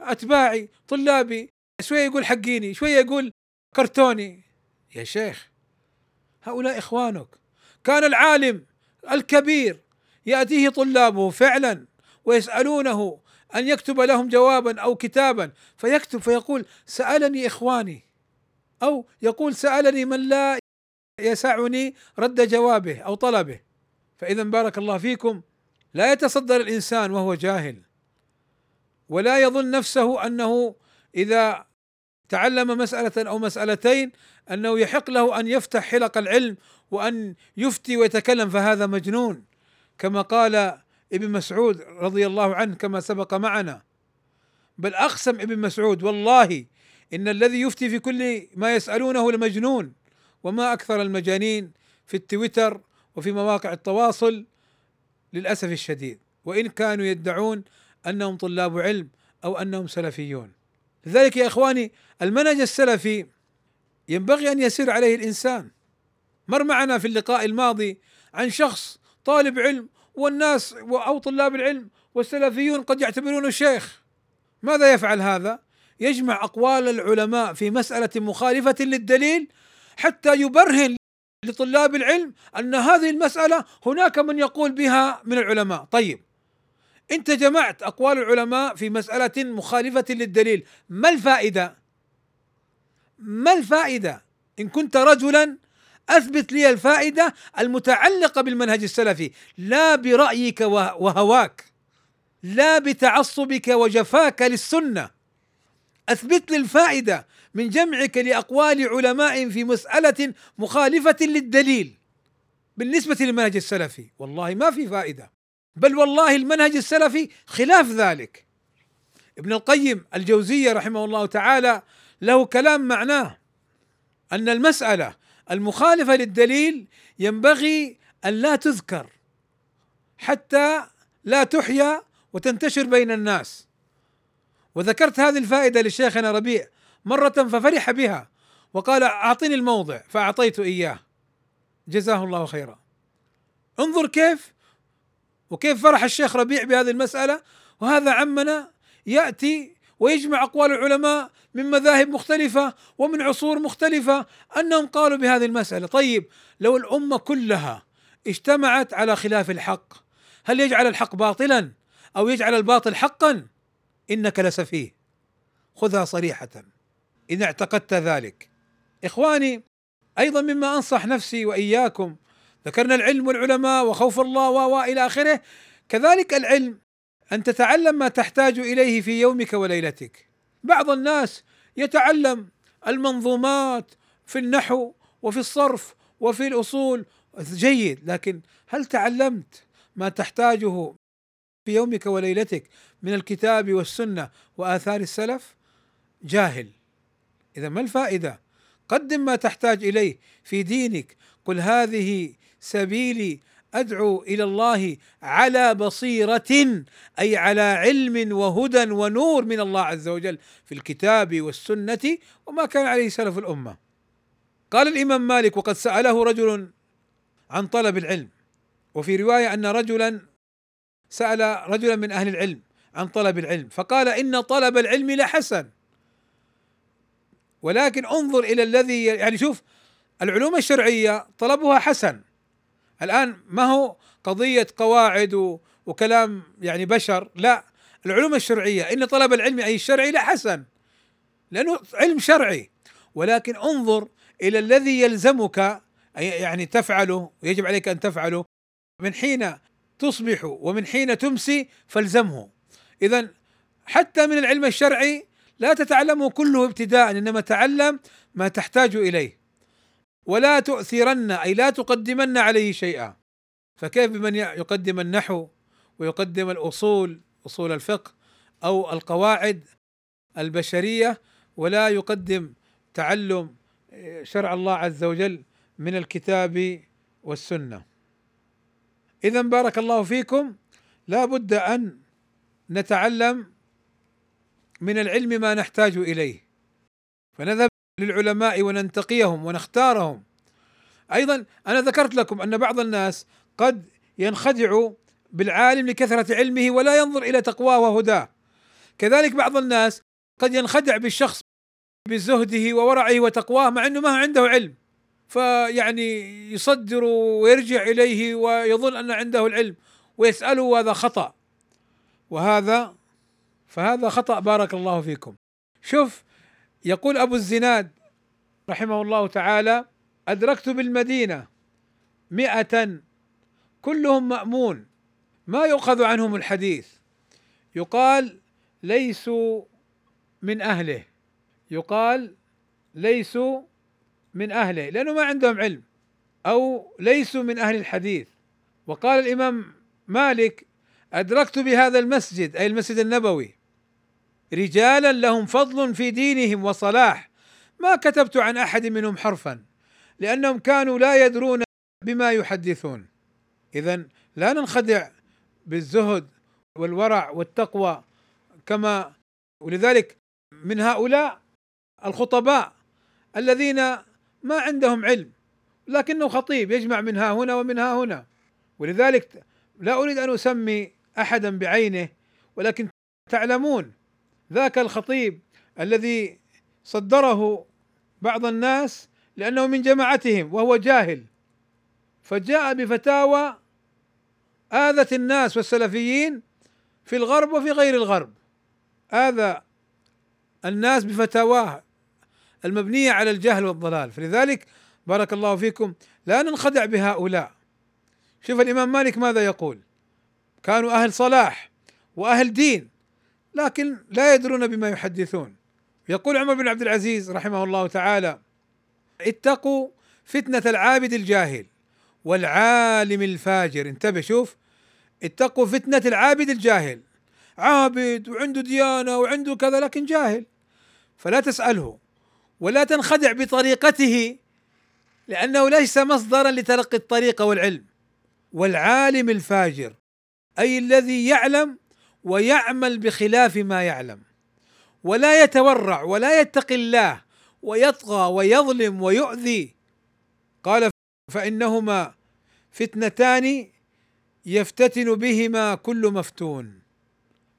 أتباعي طلابي شوية يقول حقيني شوية يقول كرتوني. يا شيخ هؤلاء إخوانك. كان العالم الكبير يأتيه طلابه فعلا ويسألونه أن يكتب لهم جوابا أو كتابا. فيكتب فيقول سألني إخواني. أو يقول سألني من لا يسعني رد جوابه أو طلبه. فاذا بارك الله فيكم لا يتصدر الإنسان وهو جاهل. ولا يظن نفسه أنه إذا تعلم مسألة أو مسألتين أنه يحق له أن يفتح حلق العلم وأن يفتي ويتكلم. فهذا مجنون. كما قال ابن مسعود رضي الله عنه كما سبق معنا. بل أقسم ابن مسعود والله إن الذي يفتي في كل ما يسألونه لمجنون وما أكثر المجانين في التويتر وفي مواقع التواصل للأسف الشديد. وإن كانوا يدعون أنهم طلاب علم أو أنهم سلفيون. لذلك يا إخواني المنهج السلفي ينبغي أن يسير عليه الإنسان. مر معنا في اللقاء الماضي عن شخص طالب علم والناس أو طلاب العلم والسلفيون قد يعتبرونه شيخ ماذا يفعل هذا؟ يجمع أقوال العلماء في مسألة مخالفة للدليل حتى يبرهن لطلاب العلم أن هذه المسألة هناك من يقول بها من العلماء، طيب أنت جمعت أقوال العلماء في مسألة مخالفة للدليل، ما الفائدة؟ ما الفائدة؟ إن كنت رجلا أثبت لي الفائدة المتعلقة بالمنهج السلفي، لا برأيك وهواك، لا بتعصبك وجفاك للسنة، أثبت لي الفائدة من جمعك لأقوال علماء في مسألة مخالفة للدليل بالنسبة للمنهج السلفي. والله ما في فائدة. بل والله المنهج السلفي خلاف ذلك. ابن القيم الجوزية رحمه الله تعالى له كلام معناه أن المسألة المخالفة للدليل ينبغي أن لا تذكر حتى لا تحيا وتنتشر بين الناس. وذكرت هذه الفائدة لشيخنا ربيع مرة ففرح بها وقال أعطني الموضع فأعطيت إياه. جزاه الله خيرا. انظر كيف وكيف فرح الشيخ ربيع بهذه المسألة وهذا عمنا يأتي ويجمع أقوال العلماء من مذاهب مختلفة ومن عصور مختلفة أنهم قالوا بهذه المسألة، طيب لو الأمة كلها اجتمعت على خلاف الحق هل يجعل الحق باطلا أو يجعل الباطل حقا؟ إنك لسفيه خذها صريحة إن اعتقدت ذلك. إخواني أيضا مما أنصح نفسي وإياكم ذكرنا العلم والعلماء وخوف الله والى آخره كذلك العلم أن تتعلم ما تحتاج إليه في يومك وليلتك. بعض الناس يتعلم المنظومات في النحو وفي الصرف وفي الأصول. جيد لكن هل تعلمت ما تحتاجه في يومك وليلتك من الكتاب والسنة وآثار السلف؟ جاهل. إذا ما الفائدة؟ قدم ما تحتاج إليه في دينك. قل هذه سبيلي أدعو إلى الله على بصيرة أي على علم وهدى ونور من الله عز وجل في الكتاب والسنة وما كان عليه سلف الأمة. قال الإمام مالك وقد سأله رجل عن طلب العلم وفي رواية أن رجلا سأل رجلا من أهل العلم عن طلب العلم فقال إن طلب العلم لحسن ولكن انظر إلى الذي يعني شوف العلوم الشرعية طلبها حسن الآن ما هو قضية قواعد وكلام يعني بشر؟ لا العلوم الشرعية. إن طلب العلم أي الشرعي لا حسن لأنه علم شرعي. ولكن انظر إلى الذي يلزمك يعني تفعله ويجب عليك أن تفعله. من حين تصبح ومن حين تمسي فالزمه. إذا حتى من العلم الشرعي لا تتعلمه كله ابتداء إنما تعلم ما تحتاج إليه. ولا تؤثرن أي لا تقدمن عليه شيئا. فكيف بمن يقدم النحو ويقدم الأصول أصول الفقه أو القواعد البشرية ولا يقدم تعلم شرع الله عز وجل من الكتاب والسنة؟ إذا بارك الله فيكم لا بد أن نتعلم من العلم ما نحتاج إليه. فنذهب للعلماء وننتقيهم ونختارهم. أيضا أنا ذكرت لكم أن بعض الناس قد ينخدع بالعالم لكثرة علمه ولا ينظر إلى تقواه وهداه. كذلك بعض الناس قد ينخدع بالشخص بزهده وورعه وتقواه مع إنه ما عنده علم. فيعني يصدر ويرجع إليه ويظن أن عنده العلم ويسأله وهذا خطأ. وهذا فهذا خطأ بارك الله فيكم. شوف يقول أبو الزناد رحمه الله تعالى أدركت بالمدينة مئة كلهم مأمون ما يؤخذ عنهم الحديث. يقال ليسوا من أهله. يقال ليسوا من أهله لأنه ما عندهم علم أو ليسوا من أهل الحديث. وقال الإمام مالك أدركت بهذا المسجد أي المسجد النبوي رجالا لهم فضل في دينهم وصلاح. ما كتبت عن أحد منهم حرفا لأنهم كانوا لا يدرون بما يحدثون. اذا لا ننخدع بالزهد والورع والتقوى كما ولذلك من هؤلاء الخطباء الذين ما عندهم علم لكنه خطيب يجمع من ها هنا ومن ها هنا. ولذلك لا أريد أن أسمي احدا بعينه ولكن تعلمون ذاك الخطيب الذي صدره بعض الناس لأنه من جماعتهم وهو جاهل. فجاء بفتاوى آذت الناس والسلفيين في الغرب وفي غير الغرب. آذى الناس بفتاواه المبنية على الجهل والضلال. فلذلك بارك الله فيكم لا ننخدع بهؤلاء. شوف الإمام مالك ماذا يقول؟ كانوا أهل صلاح وأهل دين. لكن لا يدرون بما يحدثون. يقول عمر بن عبد العزيز رحمه الله تعالى اتقوا فتنة العابد الجاهل والعالم الفاجر. انتبه شوف. اتقوا فتنة العابد الجاهل. عابد وعنده ديانة وعنده كذا لكن جاهل. فلا تسأله ولا تنخدع بطريقته لأنه ليس مصدرا لتلقي الطريقة والعلم. والعالم الفاجر أي الذي يعلم ويعمل بخلاف ما يعلم ولا يتورع ولا يتقي الله ويطغى ويظلم ويؤذي. قال فإنهما فتنتان يفتتن بهما كل مفتون.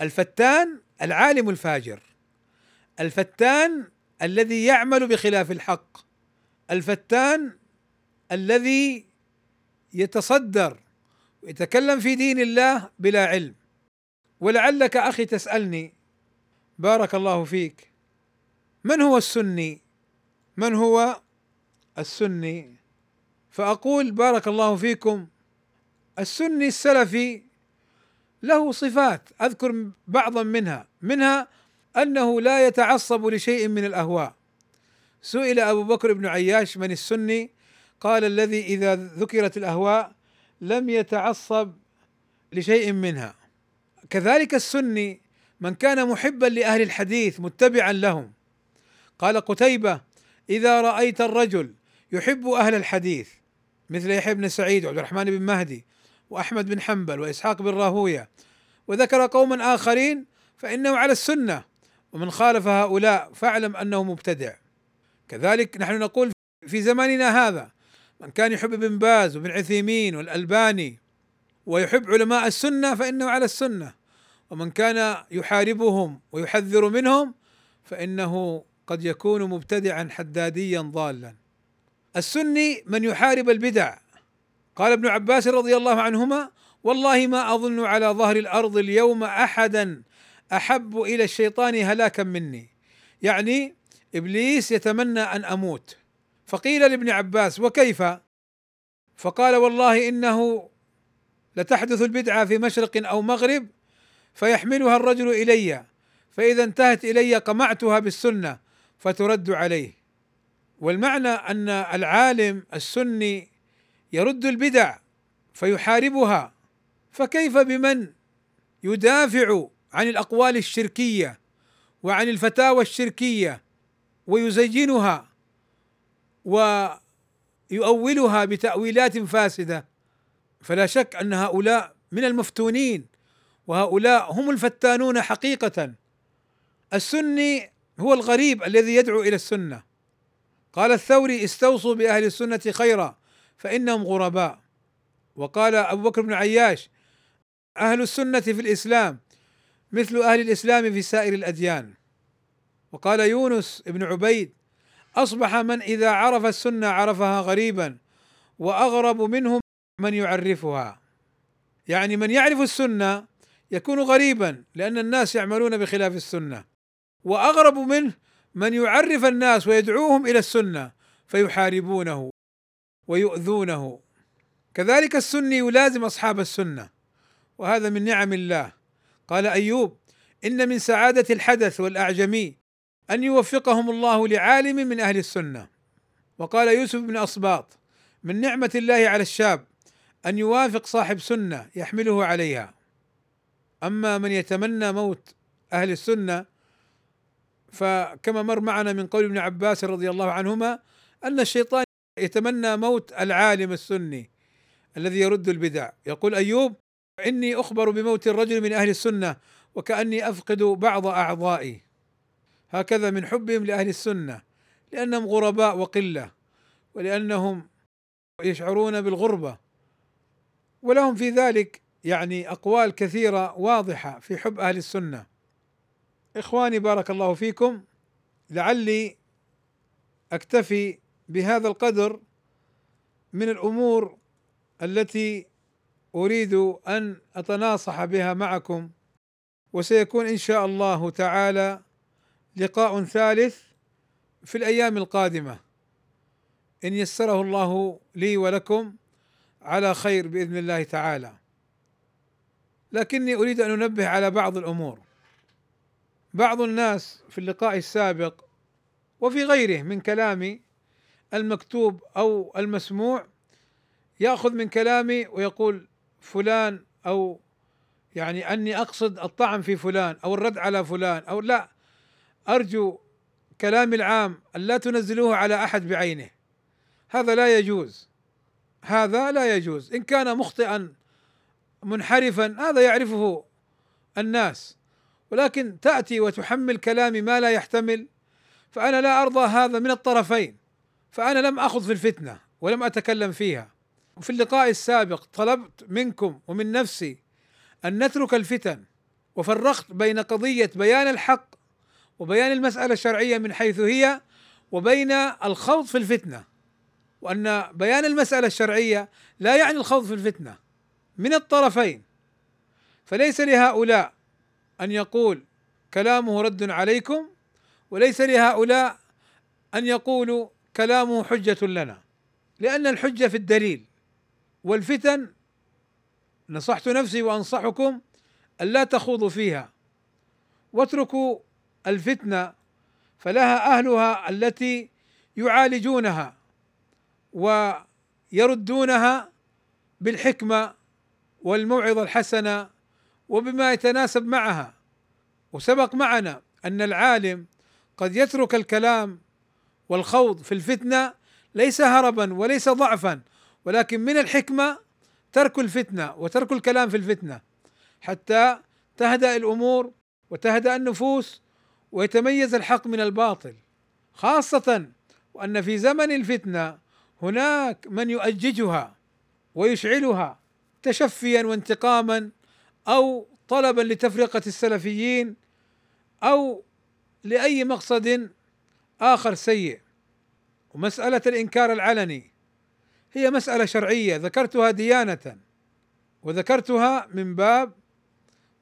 الفتان العالم الفاجر الفتان الذي يعمل بخلاف الحق الفتان الذي يتصدر ويتكلم في دين الله بلا علم. ولعلك أخي تسألني بارك الله فيك من هو السني؟ من هو السني؟ فأقول بارك الله فيكم السني السلفي له صفات أذكر بعضا منها منها أنه لا يتعصب لشيء من الأهواء. سئل أبو بكر بن عياش من السني؟ قال الذي إذا ذكرت الأهواء لم يتعصب لشيء منها. كذلك السني من كان محبا لأهل الحديث متبعا لهم. قال قتيبة إذا رأيت الرجل يحب أهل الحديث مثل يحيى بن سعيد وعبد الرحمن بن مهدي وأحمد بن حنبل وإسحاق بن راهوية وذكر قوما آخرين فإنه على السنة ومن خالف هؤلاء فاعلم أنه مبتدع. كذلك نحن نقول في زماننا هذا من كان يحب ابن باز وابن عثيمين والألباني ويحب علماء السنة فإنه على السنة. ومن كان يحاربهم ويحذر منهم فإنه قد يكون مبتدعا حداديا ضالا. السني من يحارب البدع. قال ابن عباس رضي الله عنهما والله ما أظن على ظهر الأرض اليوم احدا أحب إلى الشيطان هلاكا مني. يعني إبليس يتمنى أن أموت. فقيل لابن عباس وكيف؟ فقال والله إنه لتحدث البدعة في مشرق أو مغرب فيحملها الرجل إلي فإذا انتهت إلي قمعتها بالسنة فترد عليه. والمعنى أن العالم السني يرد البدع فيحاربها فكيف بمن يدافع عن الأقوال الشركية وعن الفتاوى الشركية ويزينها ويؤولها بتأويلات فاسدة؟ فلا شك أن هؤلاء من المفتونين وهؤلاء هم الفتانون حقيقة. السني هو الغريب الذي يدعو إلى السنة. قال الثوري استوصوا بأهل السنة خيرا فإنهم غرباء. وقال أبو بكر بن عياش أهل السنة في الإسلام مثل أهل الإسلام في سائر الأديان. وقال يونس بن عبيد أصبح من إذا عرف السنة عرفها غريبا وأغرب منهم من يعرفها. يعني من يعرف السنة يكون غريبا لأن الناس يعملون بخلاف السنة. وأغرب منه من يعرف الناس ويدعوهم إلى السنة فيحاربونه ويؤذونه. كذلك السني يلازم أصحاب السنة وهذا من نعم الله. قال أيوب إن من سعادة الحدث والأعجمي أن يوفقهم الله لعالم من أهل السنة. وقال يوسف بن اسباط من نعمة الله على الشاب أن يوافق صاحب سنة يحمله عليها. أما من يتمنى موت أهل السنة فكما مر معنا من قول ابن عباس رضي الله عنهما أن الشيطان يتمنى موت العالم السني الذي يرد البدع. يقول أيوب إني أخبر بموت الرجل من أهل السنة وكأني أفقد بعض أعضائي. هكذا من حبهم لأهل السنة لأنهم غرباء وقلة ولأنهم يشعرون بالغربة. ولهم في ذلك يعني أقوال كثيرة واضحة في حب أهل السنة. إخواني بارك الله فيكم. لعلي أكتفي بهذا القدر من الأمور التي أريد أن أتناصح بها معكم. وسيكون إن شاء الله تعالى لقاء ثالث في الأيام القادمة. إن يسره الله لي ولكم على خير بإذن الله تعالى. لكني أريد أن أنبه على بعض الأمور. بعض الناس في اللقاء السابق وفي غيره من كلام المكتوب أو المسموع يأخذ من كلامي ويقول فلان أو يعني أني أقصد الطعن في فلان أو الرد على فلان أو لا. أرجو كلامي العام أن لا تنزلوه على أحد بعينه. هذا لا يجوز. هذا لا يجوز. إن كان مخطئا منحرفا هذا يعرفه الناس. ولكن تأتي وتحمل كلامي ما لا يحتمل فأنا لا أرضى هذا من الطرفين. فأنا لم أخذ في الفتنة ولم أتكلم فيها. وفي اللقاء السابق طلبت منكم ومن نفسي أن نترك الفتن وفرقت بين قضية بيان الحق وبيان المسألة الشرعية من حيث هي وبين الخوض في الفتنة. وأن بيان المسألة الشرعية لا يعني الخوض في الفتنة من الطرفين. فليس لهؤلاء أن يقول كلامه رد عليكم وليس لهؤلاء أن يقولوا كلامه حجة لنا. لأن الحجة في الدليل والفتن نصحت نفسي وأنصحكم الا تخوضوا فيها. واتركوا الفتنة فلها أهلها التي يعالجونها. ويردونها بالحكمة والموعظة الحسنة وبما يتناسب معها. وسبق معنا أن العالم قد يترك الكلام والخوض في الفتنة ليس هربا وليس ضعفا ولكن من الحكمة ترك الفتنة وترك الكلام في الفتنة حتى تهدأ الأمور وتهدأ النفوس ويتميز الحق من الباطل خاصة وأن في زمن الفتنة هناك من يؤججها ويشعلها تشفيا وانتقاما أو طلبا لتفرقة السلفيين أو لأي مقصد آخر سيء. ومسألة الإنكار العلني هي مسألة شرعية. ذكرتها ديانة وذكرتها من باب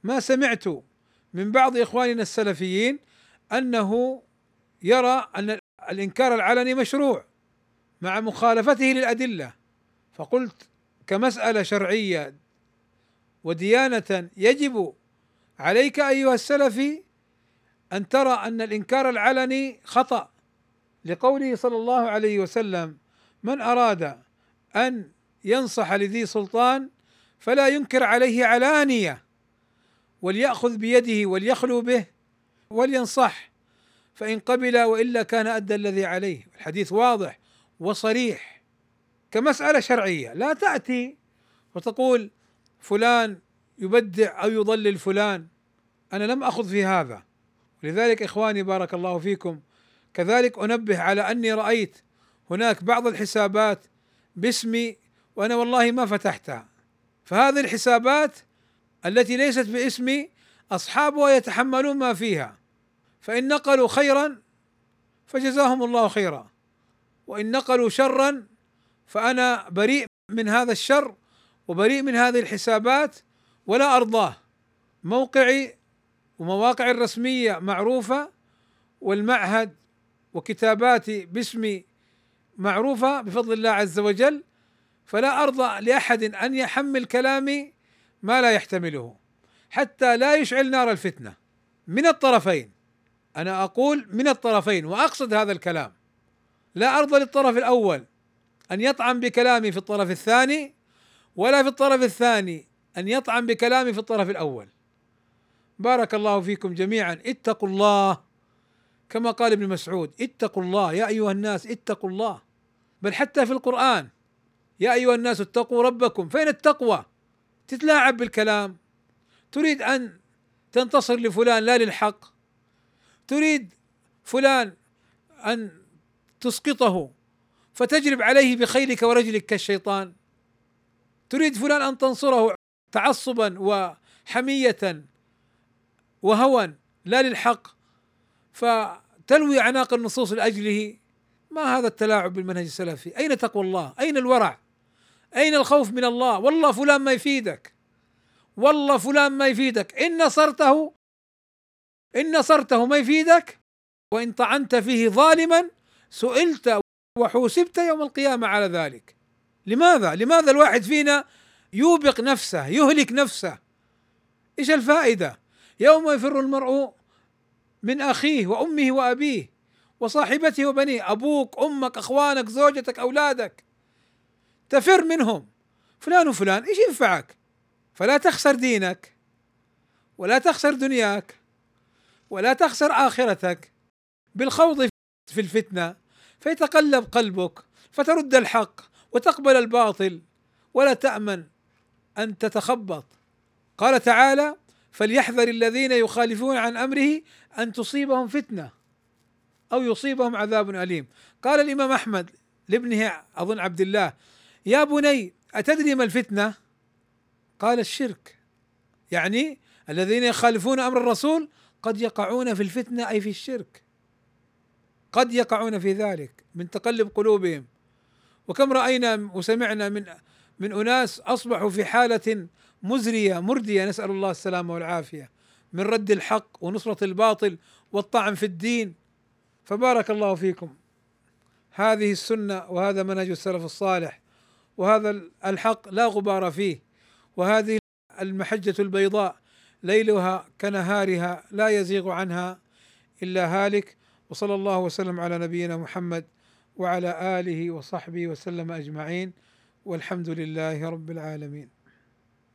ما سمعت من بعض إخواننا السلفيين أنه يرى أن الإنكار العلني مشروع. مع مخالفته للأدلة. فقلت كمسألة شرعية وديانة يجب عليك أيها السلفي أن ترى أن الإنكار العلني خطأ. لقوله صلى الله عليه وسلم من أراد أن ينصح لذي سلطان فلا ينكر عليه علانية وليأخذ بيده وليخلو به ولينصح فإن قبل وإلا كان أدى الذي عليه. الحديث واضح. وصريح كمسألة شرعية. لا تأتي وتقول فلان يبدع أو يضلل فلان. أنا لم أخذ في هذا. لذلك إخواني بارك الله فيكم كذلك أنبه على أني رأيت هناك بعض الحسابات باسمي وأنا والله ما فتحتها. فهذه الحسابات التي ليست باسمي أصحابها يتحملون ما فيها. فإن نقلوا خيرا فجزاهم الله خيرا. وإن نقلوا شرا فأنا بريء من هذا الشر وبريء من هذه الحسابات ولا أرضاه. موقعي ومواقع الرسمية معروفة والمعهد وكتاباتي باسمي معروفة بفضل الله عز وجل فلا أرضى لأحد أن يحمل كلامي ما لا يحتمله حتى لا يشعل نار الفتنة. من الطرفين أنا أقول من الطرفين وأقصد هذا الكلام. لا أرضى للطرف الأول أن يطعن بكلامي في الطرف الثاني ولا في الطرف الثاني أن يطعن بكلامي في الطرف الأول. بارك الله فيكم جميعا. اتقوا الله كما قال ابن مسعود اتقوا الله يا أيها الناس اتقوا الله. بل حتى في القرآن يا أيها الناس اتقوا ربكم. فين التقوى تتلاعب بالكلام. تريد أن تنتصر لفلان لا للحق. تريد فلان أن تسقطه فتجرب عليه بخيلك ورجلك كالشيطان. تريد فلان أن تنصره تعصبا وحمية وهوى لا للحق فتلوي أعناق النصوص لأجله. ما هذا التلاعب بالمنهج السلفي؟ أين تقوى الله؟ أين الورع؟ أين الخوف من الله؟ والله فلان ما يفيدك. والله فلان ما يفيدك. إن نصرته إن نصرته ما يفيدك وإن طعنت فيه ظالما سئلت وحوسبت يوم القيامة على ذلك. لماذا؟ لماذا الواحد فينا يوبق نفسه يهلك نفسه؟ إيش الفائدة؟ يوم يفر المرء من أخيه وأمه وأبيه وصاحبته وبنيه أبوك أمك أخوانك زوجتك أولادك. تفر منهم. فلان وفلان إيش ينفعك؟ فلا تخسر دينك ولا تخسر دنياك ولا تخسر آخرتك. بالخوض في الفتنة فيتقلب قلبك فترد الحق وتقبل الباطل ولا تأمن أن تتخبط. قال تعالى فليحذر الذين يخالفون عن أمره أن تصيبهم فتنة أو يصيبهم عذاب أليم. قال الإمام أحمد لابنه أظن عبد الله يا بني أتدري ما الفتنة؟ قال الشرك. يعني الذين يخالفون أمر الرسول قد يقعون في الفتنة أي في الشرك. قد يقعون في ذلك من تقلب قلوبهم. وكم رأينا وسمعنا من من أناس أصبحوا في حالة مزرية مردية. نسأل الله السلامة والعافية. من رد الحق ونصرة الباطل والطعن في الدين. فبارك الله فيكم. هذه السنة وهذا منهج السلف الصالح. وهذا الحق لا غبار فيه. وهذه المحجة البيضاء ليلها كنهارها لا يزيغ عنها إلا هالك. وصلى الله وسلم على نبينا محمد وعلى آله وصحبه وسلم أجمعين والحمد لله رب العالمين.